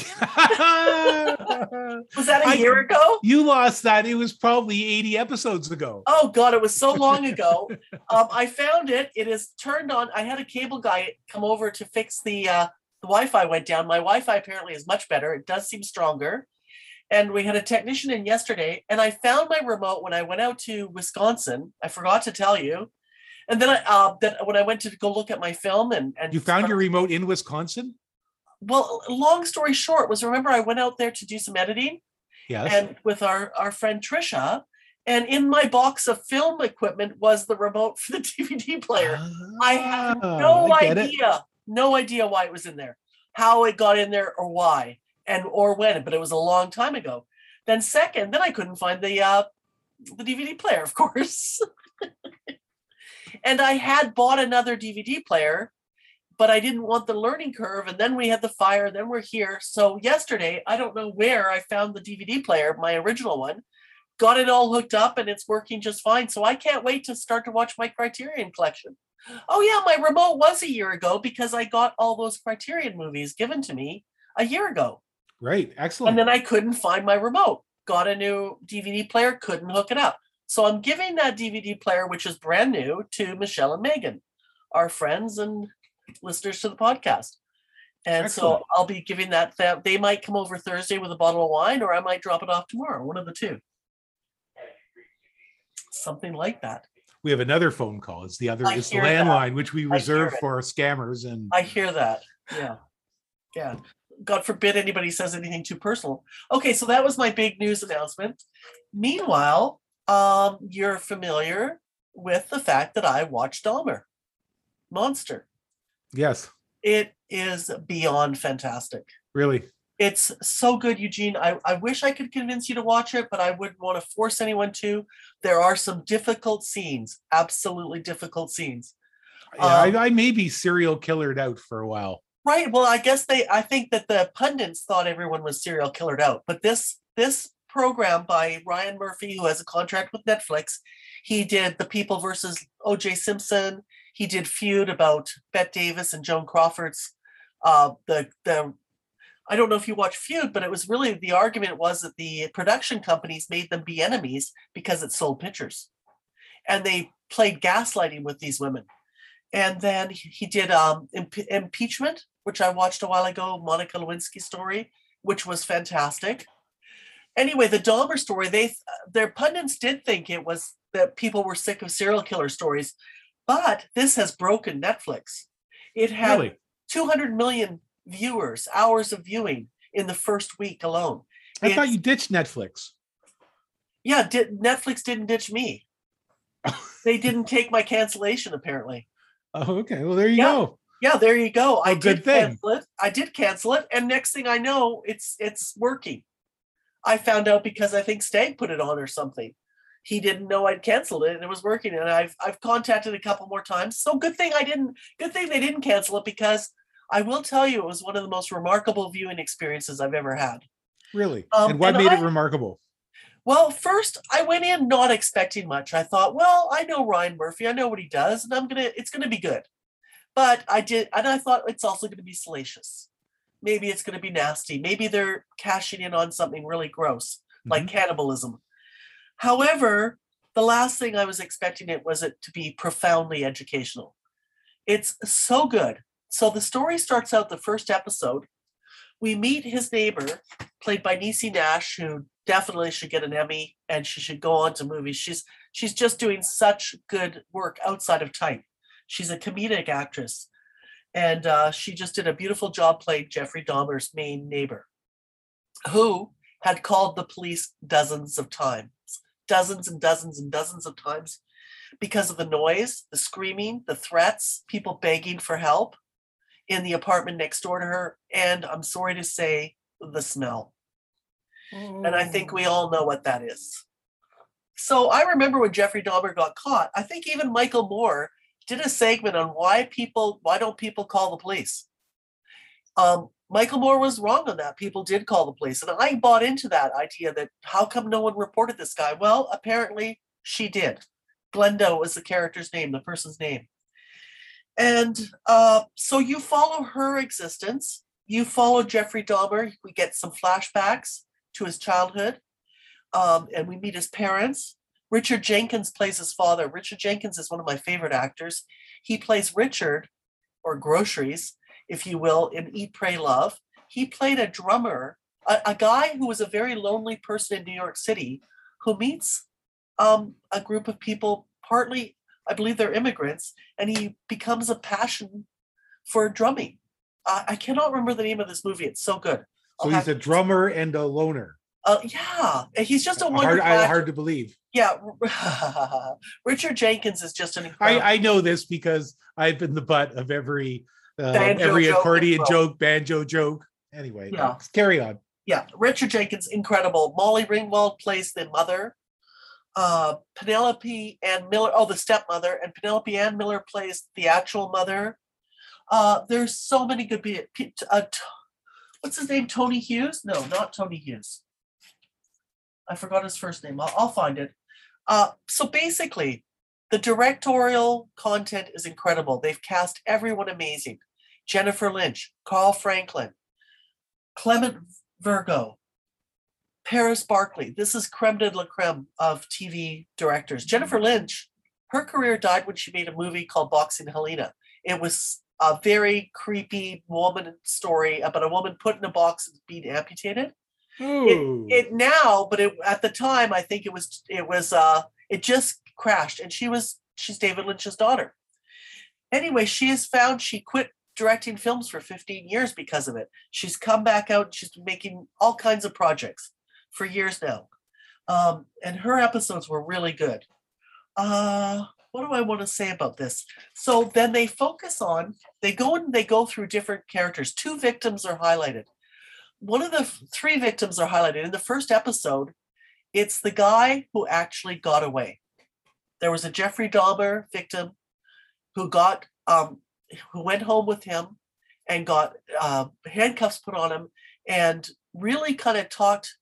E: that a
D: I-
E: year ago
D: you lost that. It was probably 80 episodes ago.
E: Oh God, it was so long *laughs* ago. um, I found it. It is turned on. I had a cable guy come over to fix the uh, the Wi-Fi went down. My Wi-Fi apparently is much better. It does seem stronger. And we had a technician in yesterday, and I found my remote when I went out to Wisconsin. I forgot to tell you. And then I uh, that when I went to go look at my film and and
D: You found your remote in Wisconsin?
E: well. Long story short was remember I went out there to do some editing
D: Yes.
E: and with our our friend Trisha. And in my box of film equipment was the remote for the *laughs* DVD player. I have
D: Ah,
E: no
D: I get it.
E: idea, no idea why it was in there, how it got in there, or why, and or when. But it was a long time ago. Then second, then I couldn't find the uh, the DVD player, of course. *laughs* and I had bought another DVD player, but I didn't want the learning curve. And then we had the fire. Then we're here. So yesterday, I don't know where I found the DVD player, my original one. Got it all hooked up and it's working just fine. So I can't wait to start to watch my Criterion collection. Oh yeah, my remote was a year ago because I got all those Criterion movies given to me a year ago.
D: Great. Excellent.
E: And then I couldn't find my remote. Got a new DVD player, couldn't hook it up. So I'm giving that DVD player, which is brand new, to Michelle and Megan, our friends and listeners to the podcast. And
D: Excellent.
E: so I'll be giving that, that. They might come over Thursday with a bottle of wine, or I might drop it off tomorrow. One of the two. Something like that.
D: we have another phone call. It's the other
E: I
D: it's the
E: hear that.
D: landline, which we reserve for scammers and
E: I hear that. Yeah. Yeah. God forbid anybody says anything too personal. Okay, so that was my big news announcement. Meanwhile, um, you're familiar with the fact that I watched Dahmer, Monster.
D: yes,
E: It is beyond fantastic.
D: really.
E: It's so good, Eugene. I, I wish I could convince you to watch it, but I wouldn't want to force anyone to. There are some difficult scenes, absolutely difficult scenes.
D: Yeah,
E: Um,
D: I, I may be serial killered out for a while.
E: Right. Well, I guess they I think that the pundits thought everyone was serial killered out. But this this program by Ryan Murphy, who has a contract with Netflix, he did The People versus OJ Simpson. He did Feud about Bette Davis and Joan Crawford's uh the the I don't know if you watch Feud, but it was really the argument was that the production companies made them be enemies because it sold pictures. And they played gaslighting with these women. And then he did um, impe- impeachment, which I watched a while ago, Monica Lewinsky story, which was fantastic. Anyway, the Dahmer story, they their pundits did think it was that people were sick of serial killer stories. But this has broken Netflix. It had
D: Really?
E: 200 million viewers, hours of viewing in the first week alone.
D: I thought you ditched Netflix.
E: Yeah, did, Netflix didn't ditch me. *laughs* they didn't take my cancellation, apparently.
D: Oh, okay. Well, there you
E: Yeah.
D: go.
E: Yeah, there you go. I
D: Oh, good
E: did
D: thing.
E: cancel it. I did cancel it, and next thing I know, it's it's working. I found out because I think Stag put it on or something. He didn't know I'd canceled it, and it was working. And I've I've contacted a couple more times. So good thing I didn't. Good thing they didn't cancel it because I will tell you, it was one of the most remarkable viewing experiences I've ever had.
D: Really.
E: Um,
D: and what
E: and
D: made
E: I-
D: it remarkable?
E: Well, first I went in not expecting much. I thought, well, I know Ryan Murphy, I know what he does, and I'm gonna it's gonna be good. But I did and I thought it's also gonna be salacious. Maybe it's gonna be nasty. Maybe they're cashing in on something really gross, like mm-hmm. cannibalism. However, the last thing I was expecting it was it to be profoundly educational. It's so good. So the story starts out the first episode. We meet his neighbor, played by Niecy Nash, who definitely should get an Emmy and she should go on to movies. She's she's just doing such good work outside of type. She's a comedic actress, and uh, she just did a beautiful job playing Jeffrey Dahmer's main neighbor, who had called the police dozens of times, dozens and dozens and dozens of times, because of the noise, the screaming, the threats, people begging for help in the apartment next door to her, and I'm sorry to say, the smell. And I think we all know what that is. So I remember when Jeffrey Dahmer got caught, I think even Michael Moore did a segment on why people, why don't people call the police? Um, Michael Moore was wrong on that. People did call the police. And I bought into that idea that how come no one reported this guy? Well, apparently she did. Glenda was the character's name, the person's name. And uh, so you follow her existence. You follow Jeffrey Dahmer. We get some flashbacks to his childhood, um, and we meet his parents. Richard Jenkins plays his father. Richard Jenkins is one of my favorite actors. He plays Richard, or Groceries, if you will, in Eat, Pray, Love. He played a drummer, a, a guy who was a very lonely person in New York City who meets um, a group of people, partly, I believe they're immigrants, and he becomes a passion for drumming. Uh, I cannot remember the name of this movie. It's so good.
D: So
E: I'll
D: he's
E: have
D: a drummer and a loner.
E: Uh, yeah, he's just a
D: Hard,
E: wonderful.
D: I- hard to believe.
E: Yeah, *laughs* Richard Jenkins is just an incredible.
D: I, I know this because I've been the butt of every uh, every
E: joke
D: accordion
E: well.
D: joke, banjo joke. Anyway,
E: Yeah.
D: carry on.
E: yeah, Richard Jenkins, incredible. Molly Ringwald plays the mother. Uh, Penelope Ann Miller, oh, the stepmother, and Penelope Ann Miller plays the actual mother. Uh, there's so many good people. Uh, t- what's his name? Tony Hughes? No, not Tony Hughes. I forgot his first name. I'll, I'll find it. Uh, so basically, the directorial content is incredible. They've cast everyone amazing. Jennifer Lynch, Carl Franklin, Clement Virgo, Paris Barclay. This is creme de la creme of TV directors. Jennifer Lynch, her career died when she made a movie called Boxing Helena. It was a very creepy woman story about a woman put in a box and being amputated
D: Ooh.
E: it now but it at the time i think it was it was uh it just crashed and she was she's david lynch's daughter. Anyway she has found she quit directing films for 15 years because of it. She's come back out she's been making all kinds of projects for years now. Um and her episodes were really good. Uh what do i want to say about this? So then they focus on they go and they go through different characters. Two victims are highlighted one of the three victims are highlighted in the first episode. It's the guy who actually got away. There was a Jeffrey Dahmer victim who got um, who went home with him and got uh, handcuffs put on him and really kind of talked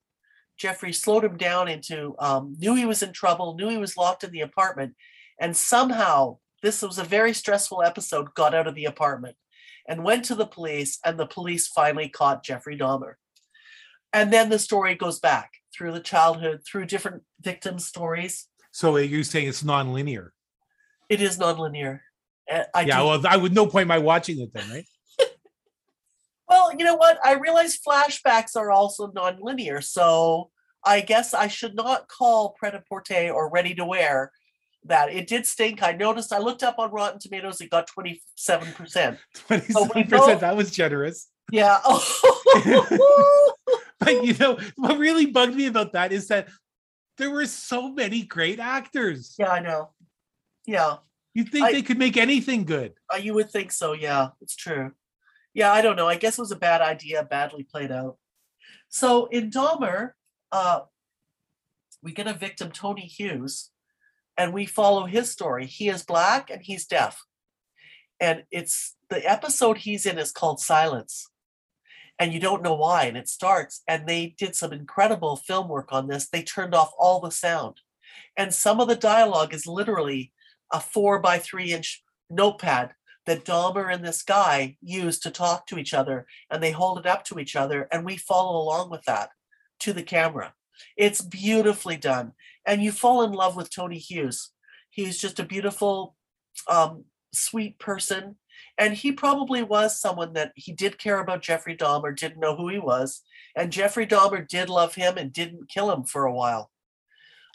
E: Jeffrey, slowed him down into um, knew he was in trouble, knew he was locked in the apartment, and somehow this was a very stressful episode. Got out of the apartment and went to the police, and the police finally caught Jeffrey Dahmer. And then the story goes back through the childhood, through different victim stories.
D: so you're saying it's non-linear?
E: It is nonlinear. I
D: yeah.
E: do-
D: Well, I would no point my watching it then, right? *laughs*
E: well, you know what? I realize flashbacks are also nonlinear, so I guess I should not call Prêt-à-Porter or Ready to Wear that. It did stink. I noticed. I looked up on Rotten Tomatoes. It got twenty seven percent. *laughs*
D: 27%.
E: know-
D: That was generous.
E: Yeah. *laughs* *laughs*
D: But you know, what really bugged me about that is that there were so many great actors.
E: yeah, I know. Yeah.
D: You'd think
E: I-
D: they could make anything good.
E: Uh, you would think so. Yeah, it's true. Yeah, I don't know. I guess it was a bad idea, badly played out. So in Dahmer, uh, we get a victim, Tony Hughes, and we follow his story. He is black and he's deaf. And it's the episode he's in is called Silence. And you don't know why. And it starts, and they did some incredible film work on this. They turned off all the sound. And some of the dialogue is literally a four by three inch notepad that Dahmer and this guy use to talk to each other, and they hold it up to each other, and we follow along with that to the camera. It's beautifully done, and you fall in love with Tony Hughes. He's just a beautiful, um, sweet person, and he probably was someone that he did care about Jeffrey Dahmer, didn't know who he was, and Jeffrey Dahmer did love him and didn't kill him for a while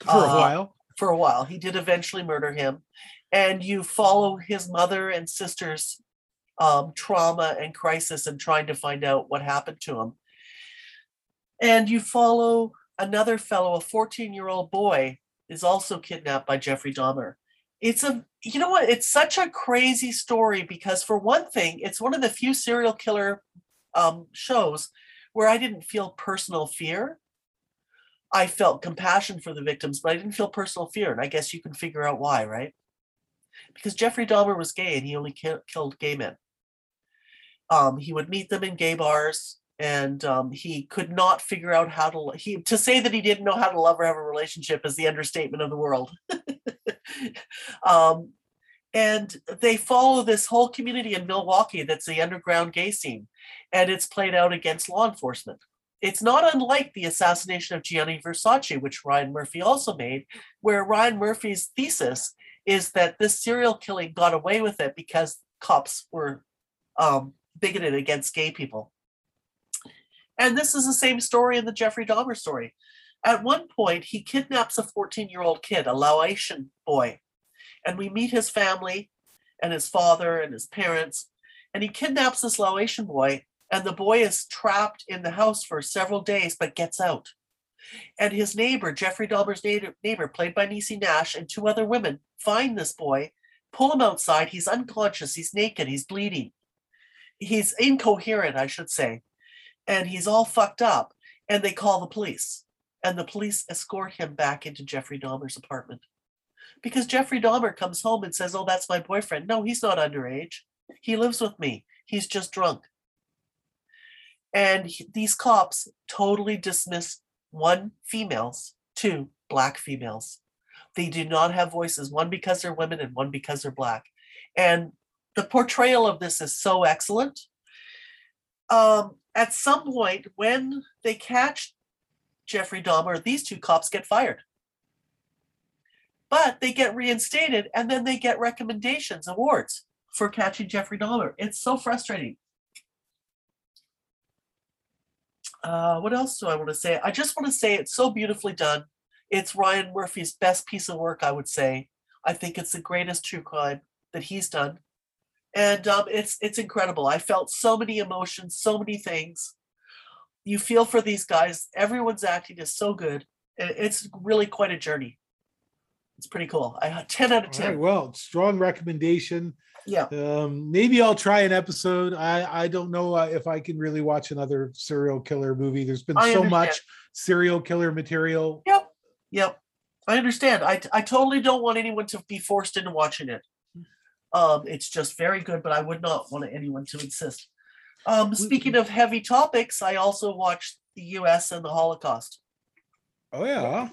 D: For a
E: Uh,
D: while.
E: for a while. He did eventually murder him, and you follow his mother and sister's um, trauma and crisis and trying to find out what happened to him. And you follow another fellow, a 14 year old boy, is also kidnapped by Jeffrey Dahmer. It's a, you know what? It's such a crazy story because, for one thing, it's one of the few serial killer um, shows where I didn't feel personal fear. I felt compassion for the victims, but I didn't feel personal fear. And I guess you can figure out why, right? Because Jeffrey Dahmer was gay and he only ki- killed gay men. Um, he would meet them in gay bars, and um, he could not figure out how to. He to say that he didn't know how to love or have a relationship is the understatement of the world. *laughs* um, and they follow this whole community in Milwaukee that's the underground gay scene, and it's played out against law enforcement it's not unlike the assassination of Gianni Versace, which Ryan Murphy also made, where Ryan Murphy's thesis is that this serial killing got away with it because cops were um, bigoted against gay people. And this is the same story in the Jeffrey Dahmer story. At one point, he kidnaps a 14 year old kid, a Laotian boy, and we meet his family and his father and his parents. And he kidnaps this Laotian boy and the boy is trapped in the house for several days but gets out. And his neighbor, Jeffrey Dahmer's neighbor, played by Niecy Nash, and two other women find this boy, pull him outside. He's unconscious, he's naked, he's bleeding, he's incoherent, I should say, and he's all fucked up. And they call the police, and the police escort him back into Jeffrey Dahmer's apartment. Because Jeffrey Dahmer comes home and says, Oh, that's my boyfriend. No, he's not underage. He lives with me. He's just drunk and he- these cops totally dismiss one females two black females they do not have voices one because they're women and one because they're black and the portrayal of this is so excellent um, at some point when they catch jeffrey dahmer these two cops get fired but they get reinstated and then they get recommendations awards for catching jeffrey dahmer it's so frustrating uh, what else do I want to say? I just want to say it's so beautifully done. It's Ryan Murphy's best piece of work, I would say. I think it's the greatest true crime that he's done, and um, it's it's incredible. I felt so many emotions, so many things. You feel for these guys. Everyone's acting is so good. It's really quite a journey. It's pretty cool. I ten out of ten.
D: right, well, strong recommendation.
E: Yeah.
D: Um, maybe I'll try an episode. I I don't know uh, if I can really watch another serial killer movie. There's been
E: I
D: so
E: understand.
D: much serial killer material.
E: Yep. Yep. I understand. I I totally don't want anyone to be forced into watching it. Um, it's just very good, but I would not want anyone to insist. Um, speaking of heavy topics, I also watched the U.S. and the Holocaust.
D: Oh yeah.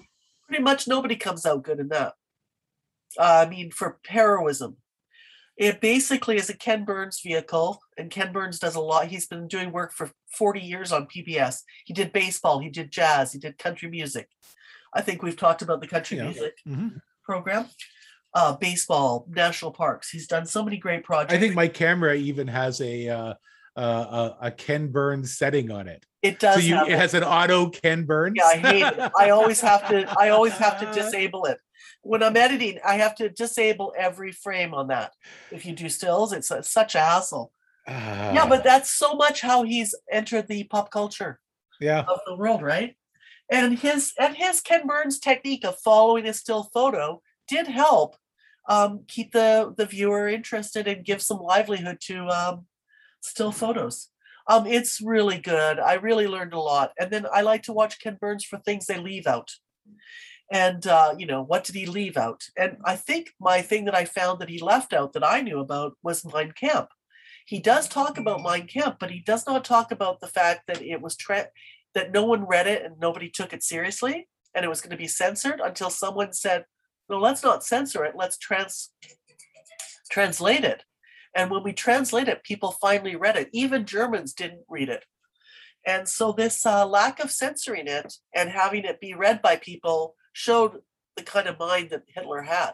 E: Pretty much nobody comes out good in that. Uh, I mean, for heroism, it basically is a Ken Burns vehicle, and Ken Burns does a lot. He's been doing work for 40 years on PBS. He did baseball, he did jazz, he did country music. I think we've talked about the country
D: Yeah.
E: music
D: Mhm.
E: program. Uh, baseball, national parks. He's done so many great projects.
D: I think my camera even has a uh, uh, a, Ken Burns setting on it.
E: it does.
D: so you
E: have
D: it has an auto Ken Burns.
E: Yeah, I hate it. I always have to. I always have to *laughs* disable it when I'm editing, I have to disable every frame on that. If you do stills, it's uh, such a hassle. Yeah, but that's so much how he's entered the pop culture
D: yeah,
E: of the world, right? And his and his Ken Burns technique of following a still photo did help um, keep the the viewer interested and give some livelihood to um, still photos. Um, it's really good. I really learned a lot, and then I like to watch Ken Burns for things they leave out. And uh, you know, what did he leave out? And I think my thing that I found that he left out that I knew about was Mein Kampf. He does talk about Mein Kampf, but he does not talk about the fact that it was tra- that no one read it and nobody took it seriously, and it was going to be censored until someone said, "No, let's not censor it. Let's trans translate it." And when we translate it, people finally read it. Even Germans didn't read it. And so this uh, lack of censoring it and having it be read by people showed the kind of mind that Hitler had,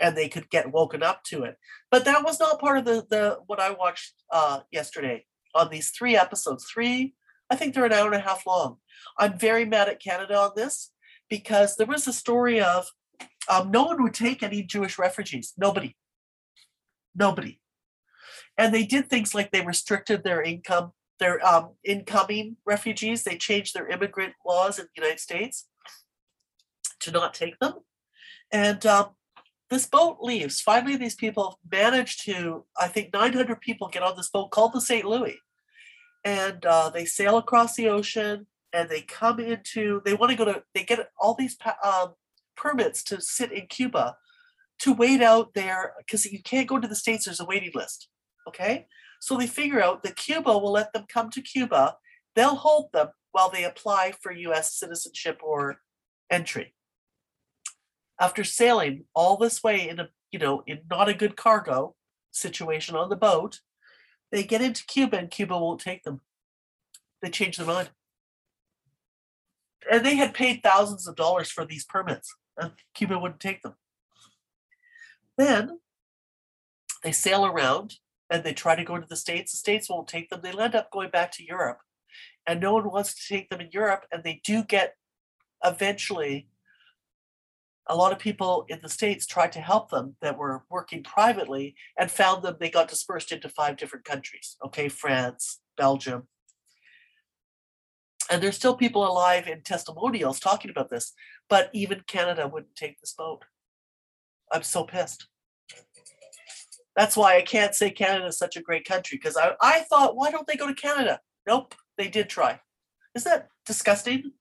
E: and they could get woken up to it. But that was not part of the the what I watched uh, yesterday on these three episodes. Three, I think they're an hour and a half long. I'm very mad at Canada on this because there was a story of um, no one would take any Jewish refugees. Nobody. Nobody. And they did things like they restricted their income, their um, incoming refugees. They changed their immigrant laws in the United States to not take them. And um, this boat leaves. Finally, these people manage to, I think 900 people get on this boat called the St. Louis. And uh, they sail across the ocean and they come into, they want to go to, they get all these um, permits to sit in Cuba to wait out there because you can't go to the States, there's a waiting list. Okay. So they figure out that Cuba will let them come to Cuba. They'll hold them while they apply for US citizenship or entry. After sailing all this way in a, you know, in not a good cargo situation on the boat, they get into Cuba and Cuba won't take them. They change their mind. And they had paid thousands of dollars for these permits, and Cuba wouldn't take them. Then they sail around and they try to go to the States. The States won't take them. They'll end up going back to Europe. And no one wants to take them in Europe. And they do get eventually a lot of people in the States tried to help them that were working privately and found them. They got dispersed into five different countries. Okay, France, Belgium. And there's still people alive in testimonials talking about this, but even Canada wouldn't take this boat. I'm so pissed. That's why I can't say Canada is such a great country because I, I thought, why don't they go to Canada? Nope, they did try. Isn't that disgusting?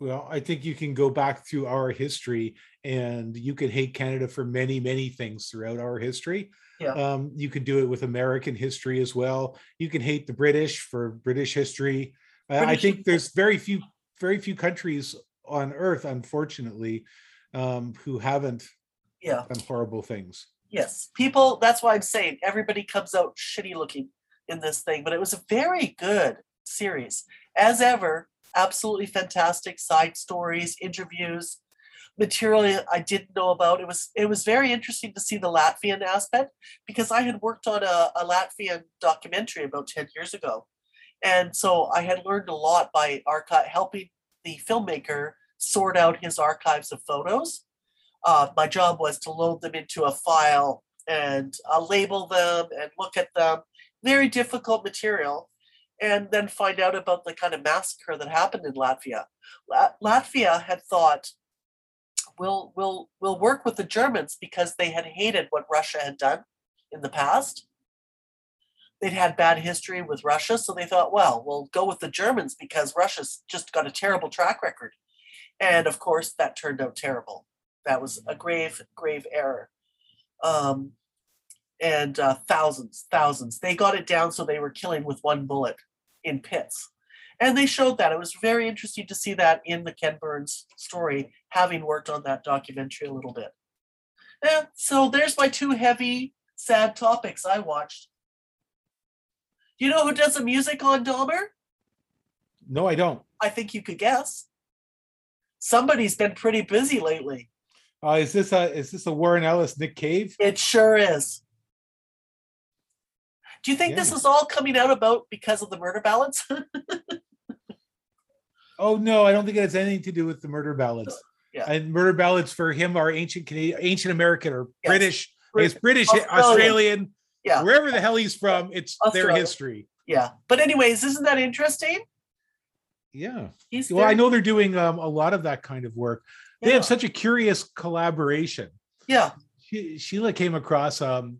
D: Well, I think you can go back through our history and you could hate Canada for many, many things throughout our history.
E: Yeah.
D: Um, you could do it with American history as well. You can hate the British for British history. I think there's very few, very few countries on earth, unfortunately, um, who haven't
E: Yeah.
D: done horrible things.
E: Yes, people. That's why I'm saying everybody comes out shitty looking in this thing, but it was a very good series, as ever. Absolutely fantastic side stories, interviews, material I didn't know about. It was it was very interesting to see the Latvian aspect because I had worked on a, a Latvian documentary about ten years ago, and so I had learned a lot by archive helping the filmmaker sort out his archives of photos uh, my job was to load them into a file and uh, label them and look at them. Very difficult material. And then find out about the kind of massacre that happened in Latvia. La- Latvia had thought, we'll, we'll, we'll work with the Germans because they had hated what Russia had done in the past. They'd had bad history with Russia, so they thought, well, we'll go with the Germans because Russia's just got a terrible track record. And of course, that turned out terrible. That was a grave grave error. Um, and uh, thousands thousands. They got it down so they were killing with one bullet in pits. And they showed that. It was very interesting to see that in the ken burns story having worked on that documentary a little bit. Yeah, so there's my two heavy sad topics i watched you know who does the music on Dahmer?
D: No, I don't.
E: i think you could guess somebody's been pretty busy lately
D: Uh, is this a is this a Warren Ellis Nick Cave?
E: It sure is. Do you think this is all coming out about because of the murder ballads? *laughs*
D: Oh no, I don't think it has anything to do with the murder ballads.
E: Yeah.
D: And murder ballads for him are ancient Canadian, ancient American or
E: Yes.
D: British.
E: Brit-
D: It's British,
E: Australian.
D: Australian,
E: Yeah.
D: wherever the hell he's from. It's their history.
E: Yeah. But anyways, isn't that interesting?
D: Yeah.
E: He's
D: Well, I know they're doing um, a lot of that kind of work. They have such a curious collaboration.
E: yeah.
D: She, Sheila came across um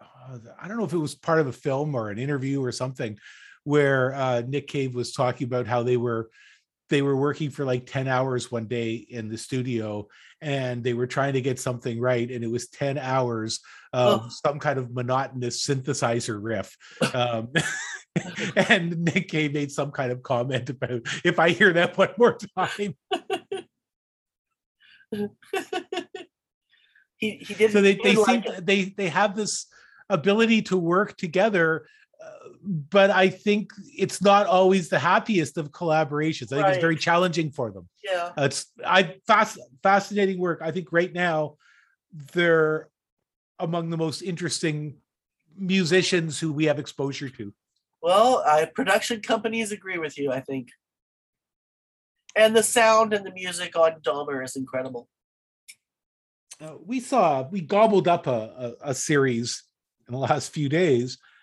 D: uh, I don't know if it was part of a film or an interview or something where uh Nick Cave was talking about how they were they were working for like 10 hours one day in the studio and they were trying to get something right and it was 10 hours of
E: Oh.
D: some kind of monotonous synthesizer riff *laughs* um *laughs* and Nick Cave made some kind of comment about if I hear that one more time *laughs*
E: he he did
D: so they they
E: did
D: seem
E: it.
D: they they have this ability to work together but i think it's not always the happiest of collaborations i think it's very challenging for them
E: yeah.
D: it's i fast fascinating work i think right now they're among the most interesting musicians who we have exposure to
E: Well, I production companies agree with you, I think. And the sound and the music on Dahmer is incredible.
D: uh, we saw we gobbled up a, a, a series in the last few days uh,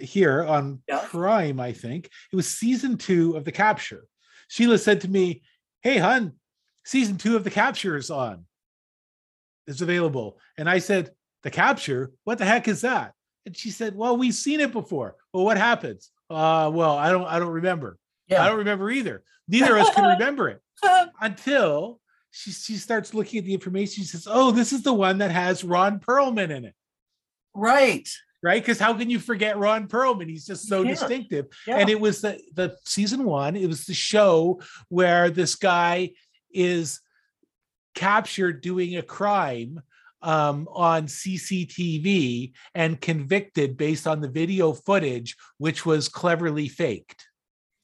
D: here on
E: Yeah.
D: Prime, I think it was season two of The Capture. Sheila said to me, "Hey, hun, season two of The Capture is on. It's available." And I said, "The Capture? What the heck is that?" And she said, "Well, we've seen it before. Well, what happens? Uh, well, I don't, I don't remember. I don't remember either. Neither of us can remember it." *laughs* until she she starts looking at the information. She says, "Oh, this is the one that has Ron Perlman in it,
E: right.
D: Right? Because how can you forget Ron Perlman? He's just so
E: Yeah.
D: distinctive."
E: Yeah.
D: And it was the the season one. It was the show where this guy is captured doing a crime um, on CCTV and convicted based on the video footage, which was cleverly faked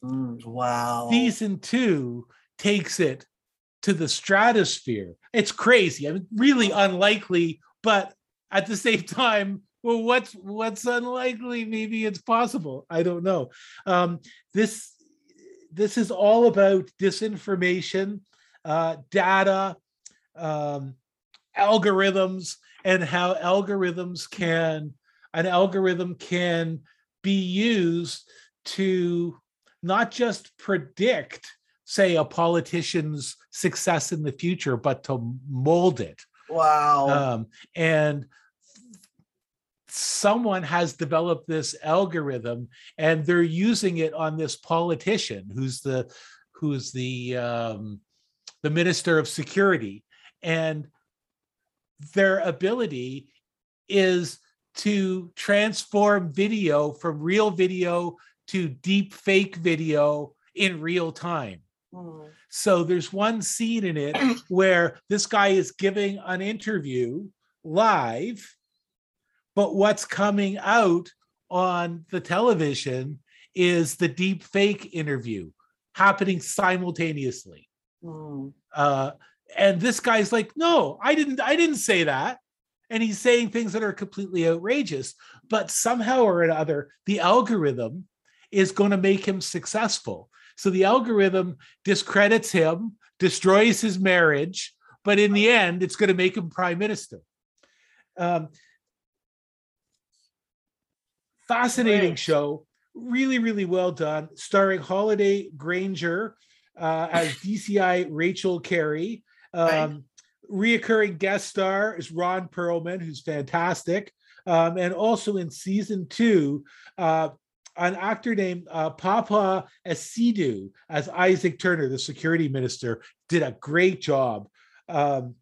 E: Mm, wow.
D: season two takes it to the stratosphere. It's crazy. I mean, really unlikely, but at the same *laughs* time, well, what's what's unlikely? Maybe it's possible. I don't know. Um, this this is all about disinformation, uh, data, um, algorithms, and how algorithms can an algorithm can be used to not just predict, say, a politician's success in the future, but to mold it.
E: wow.
D: Um, and someone has developed this algorithm, and they're using it on this politician who's the who's the um, the minister of security, and their ability is to transform video from real video to deep fake video in real time.
E: Mm,
D: So there's one scene in it *clears throat* where this guy is giving an interview live, but what's coming out on the television is the deep fake interview happening simultaneously.
E: mm.
D: Uh, and this guy's like, no, I didn't, I didn't say that. And he's saying things that are completely outrageous, but somehow or another, the algorithm is going to make him successful. So the algorithm discredits him, destroys his marriage, but in the end, it's going to make him prime minister. Um, fascinating
E: Right.
D: show, really, really well done, starring Holliday Grainger uh, as DCI Rachel Carey.
E: Right.
D: Um, Reoccurring guest star is Ron Perlman, who's fantastic. Um, and also in season two, uh, an actor named uh, Paapa Essiedu as Isaac Turner, the security minister, did a great job. Um,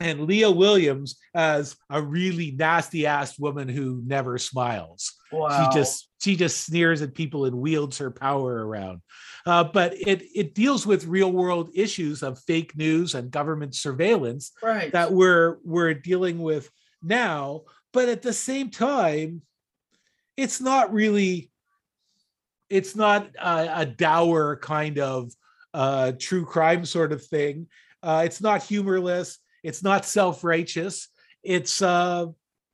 D: and Lia Williams as a really nasty ass woman who never smiles.
E: Wow.
D: She just she just sneers at people and wields her power around. Uh, but it it deals with real world issues of fake news and government surveillance
E: right.
D: that we're we're dealing with now. But at the same time, it's not really it's not a, a dour kind of uh, true crime sort of thing. Uh, it's not humorless. It's not self-righteous. It's uh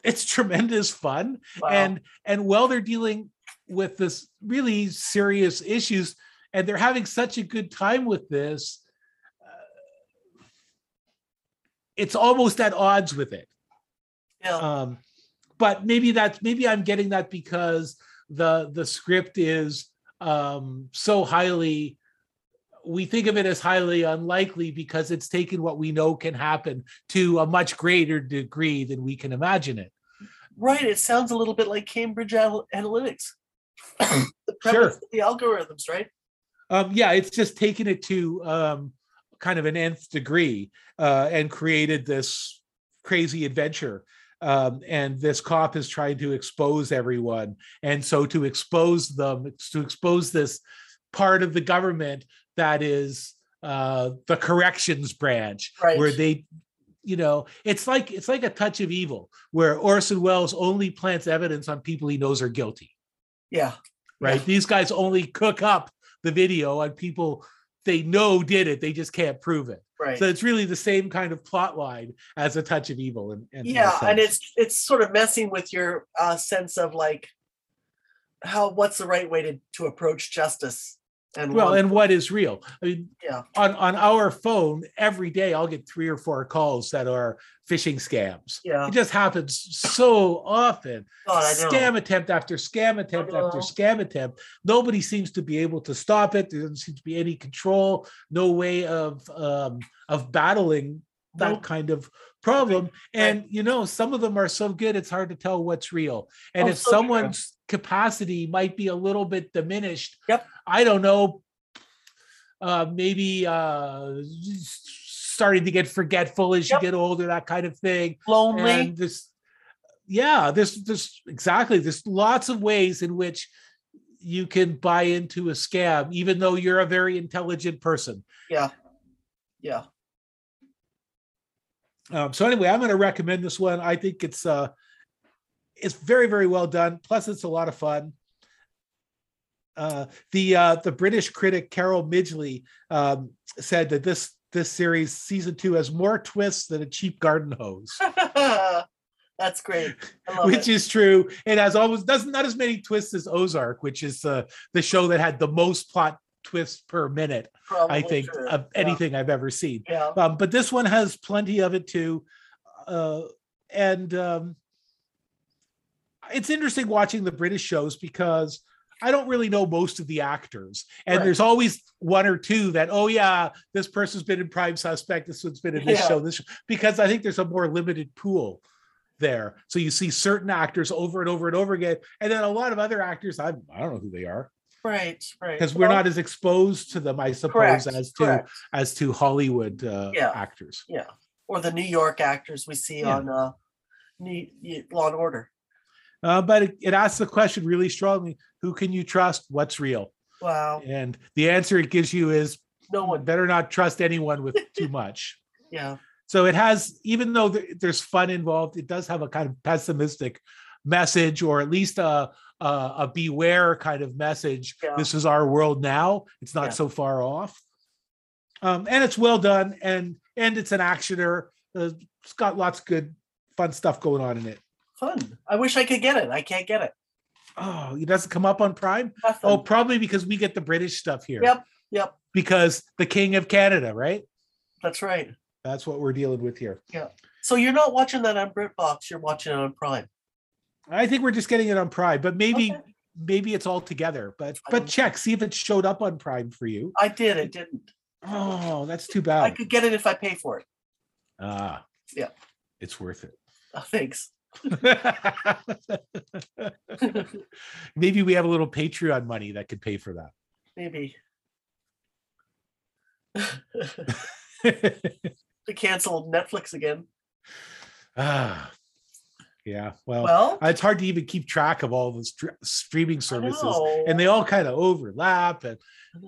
D: it's tremendous fun.
E: Wow.
D: And and while they're dealing with this really serious issues and they're having such a good time with this, uh, it's almost at odds with it.
E: Yeah.
D: Um but maybe that's maybe I'm getting that because the the script is um so highly we think of it as highly unlikely because it's taken what we know can happen to a much greater degree than we can imagine it.
E: Right. It sounds a little bit like Cambridge Anal- Analytics. the *coughs*
D: Sure.
E: premise of the algorithms, right?
D: Um, yeah, it's just taken it to um, kind of an nth degree uh, and created this crazy adventure. Um, and this cop is trying to expose everyone. And so to expose them, to expose this part of the government that is uh, the corrections branch,
E: Right.
D: where they, you know, it's like it's like a touch of evil, where Orson Welles only plants evidence on people he knows are guilty
E: Yeah.
D: right?
E: Yeah.
D: These guys only cook up the video on people they know did it, they just can't prove it.
E: Right.
D: So it's really the same kind of plot line as a touch of evil. And, and
E: yeah, and it's it's sort of messing with your uh, sense of like how what's the right way to to approach justice and
D: well, and what is real? I mean,
E: Yeah.
D: on on our phone every day, I'll get three or four calls that are phishing scams.
E: Yeah.
D: It just happens so often.
E: God, I know.
D: Scam attempt after scam attempt after scam attempt. Nobody seems to be able to stop it. There doesn't seem to be any control, no way of um, of battling that
E: Nope.
D: kind of problem. And you know, some of them are so good it's hard to tell what's real. And
E: Oh,
D: if
E: so
D: someone's capacity might be a little bit diminished,
E: Yep.
D: I don't know, uh, maybe uh, starting to get forgetful as
E: Yep.
D: you get older, that kind of thing
E: lonely.
D: and this yeah there's there's exactly there's lots of ways in which you can buy into a scam even though you're a very intelligent person
E: yeah. Yeah.
D: um, so anyway i'm going to recommend this one i think it's uh it's very very well done plus it's a lot of fun uh the uh the british critic carol midgley um said that this this series season two has more twists than a cheap garden hose *laughs*
E: That's great. I love
D: which
E: it.
D: is true. It has almost does not as many twists as Ozark, which is uh, the show that had the most plot twists per minute, I think,
E: true.
D: of
E: Yeah.
D: anything I've ever seen.
E: Yeah.
D: Um, but this one has plenty of it too. Uh, and um, it's interesting watching the British shows because I don't really know most of the actors. And
E: Right.
D: there's always one or two that, oh, yeah, this person's been in Prime Suspect, this one's been in this
E: Yeah.
D: show, this show, because I think there's a more limited pool there. So you see certain actors over and over and over again. And then a lot of other actors, I, I don't know who they are
E: Right. Right.
D: because we're
E: Well,
D: not as exposed to them, I suppose,
E: correct,
D: as to
E: correct.
D: as to Hollywood uh,
E: Yeah.
D: actors.
E: Yeah. Or the New York actors we see
D: Yeah.
E: on uh, New, Law and Order.
D: Uh, but it, it asks the question really strongly: Who can you trust? What's real?
E: Wow.
D: And the answer it gives you is
E: No one.
D: better not trust anyone with *laughs* too much.
E: Yeah.
D: So it has, even though there's fun involved, it does have a kind of pessimistic message, or at least a a, a beware kind of message.
E: Yeah.
D: This is our world now. It's not
E: Yeah.
D: so far off. Um, and it's well done, and and it's an actioner. Uh, it's got lots of good, fun stuff going on in it.
E: Fun. I wish I could get it. I can't get it.
D: Oh, it doesn't come up on Prime.
E: Nothing.
D: Oh, probably because we get the British stuff here.
E: Yep. Yep.
D: Because the King of Canada, right?
E: That's right.
D: That's what we're dealing with here. Yeah.
E: So you're not watching that on BritBox. You're watching it on Prime.
D: I think we're just getting it on Prime, but maybe
E: Okay.
D: maybe it's all together. But but check, see if it showed up on Prime for you.
E: I did. It didn't.
D: Oh, that's too bad.
E: I could get it if I pay for it.
D: Ah,
E: Yeah.
D: it's worth it.
E: Oh, *laughs* thanks. *laughs*
D: maybe we have a little Patreon money that could pay for that. Maybe. *laughs*
E: They canceled Netflix again.
D: ah, *sighs* yeah. Well,
E: Well,
D: it's hard to even keep track of all the str- streaming services, and they all kind of overlap. And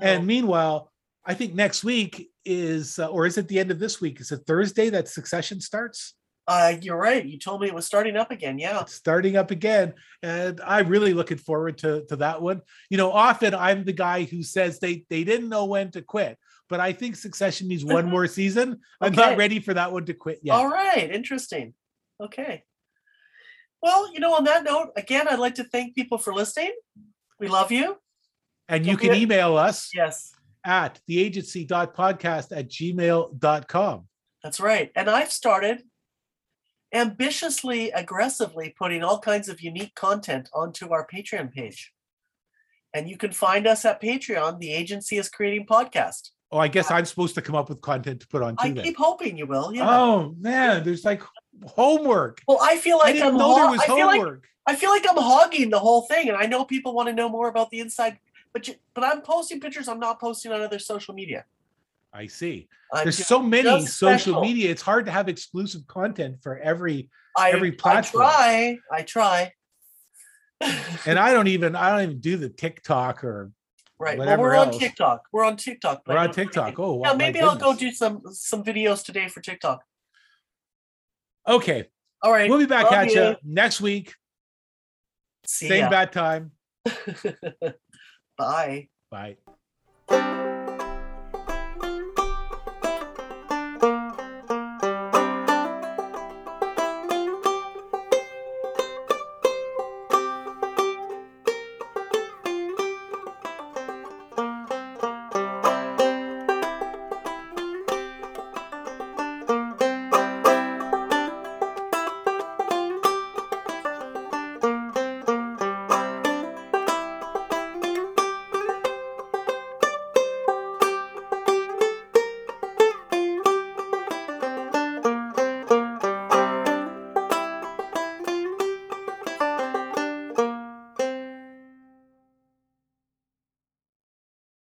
D: and meanwhile, I think next week is, uh, or is it the end of this week? Is it Thursday that Succession starts?
E: Uh, you're right. You told me it was starting up again. Yeah.
D: It's starting up again, and I'm really looking forward to to that one. You know, often I'm the guy who says they they didn't know when to quit, but I think Succession needs one more season. I'm
E: Okay.
D: not ready for that one to quit yet.
E: All right. Interesting. Okay. Well, you know, on that note, again, I'd like to thank people for listening. We love you.
D: And you can email us
E: Yes.
D: at theagency.podcast at gmail.com.
E: That's right. And I've started ambitiously, aggressively putting all kinds of unique content onto our Patreon page. And you can find us at Patreon. The agency is creating podcast.
D: Oh, I guess uh, I'm supposed to come up with content to put on
E: I
D: too. Then.
E: keep hoping you will. Yeah.
D: Oh man, there's like homework.
E: well, I feel like I
D: didn't
E: I'm
D: know there was
E: I feel like
D: homework.
E: I feel like I'm hogging the whole thing, and I know people want to know more about the inside. But you, but I'm posting pictures. I'm not posting on other social media.
D: I see.
E: I'm
D: There's
E: just-
D: so many social
E: special.
D: media. It's hard to have exclusive content for every.
E: I,
D: every
E: I
D: platform.
E: try. I try.
D: And I *laughs* don't even. I don't even do the TikTok or
E: right. Well, we're on. TikTok. We're on TikTok.
D: we're on TikTok. Oh,
E: Yeah, maybe I'll go do some some videos today for TikTok.
D: Okay,
E: All right.
D: we'll be back
E: Love
D: at you
E: you.
D: next week.
E: See you.
D: Same
E: ya.
D: bad time. *laughs*
E: Bye.
D: Bye.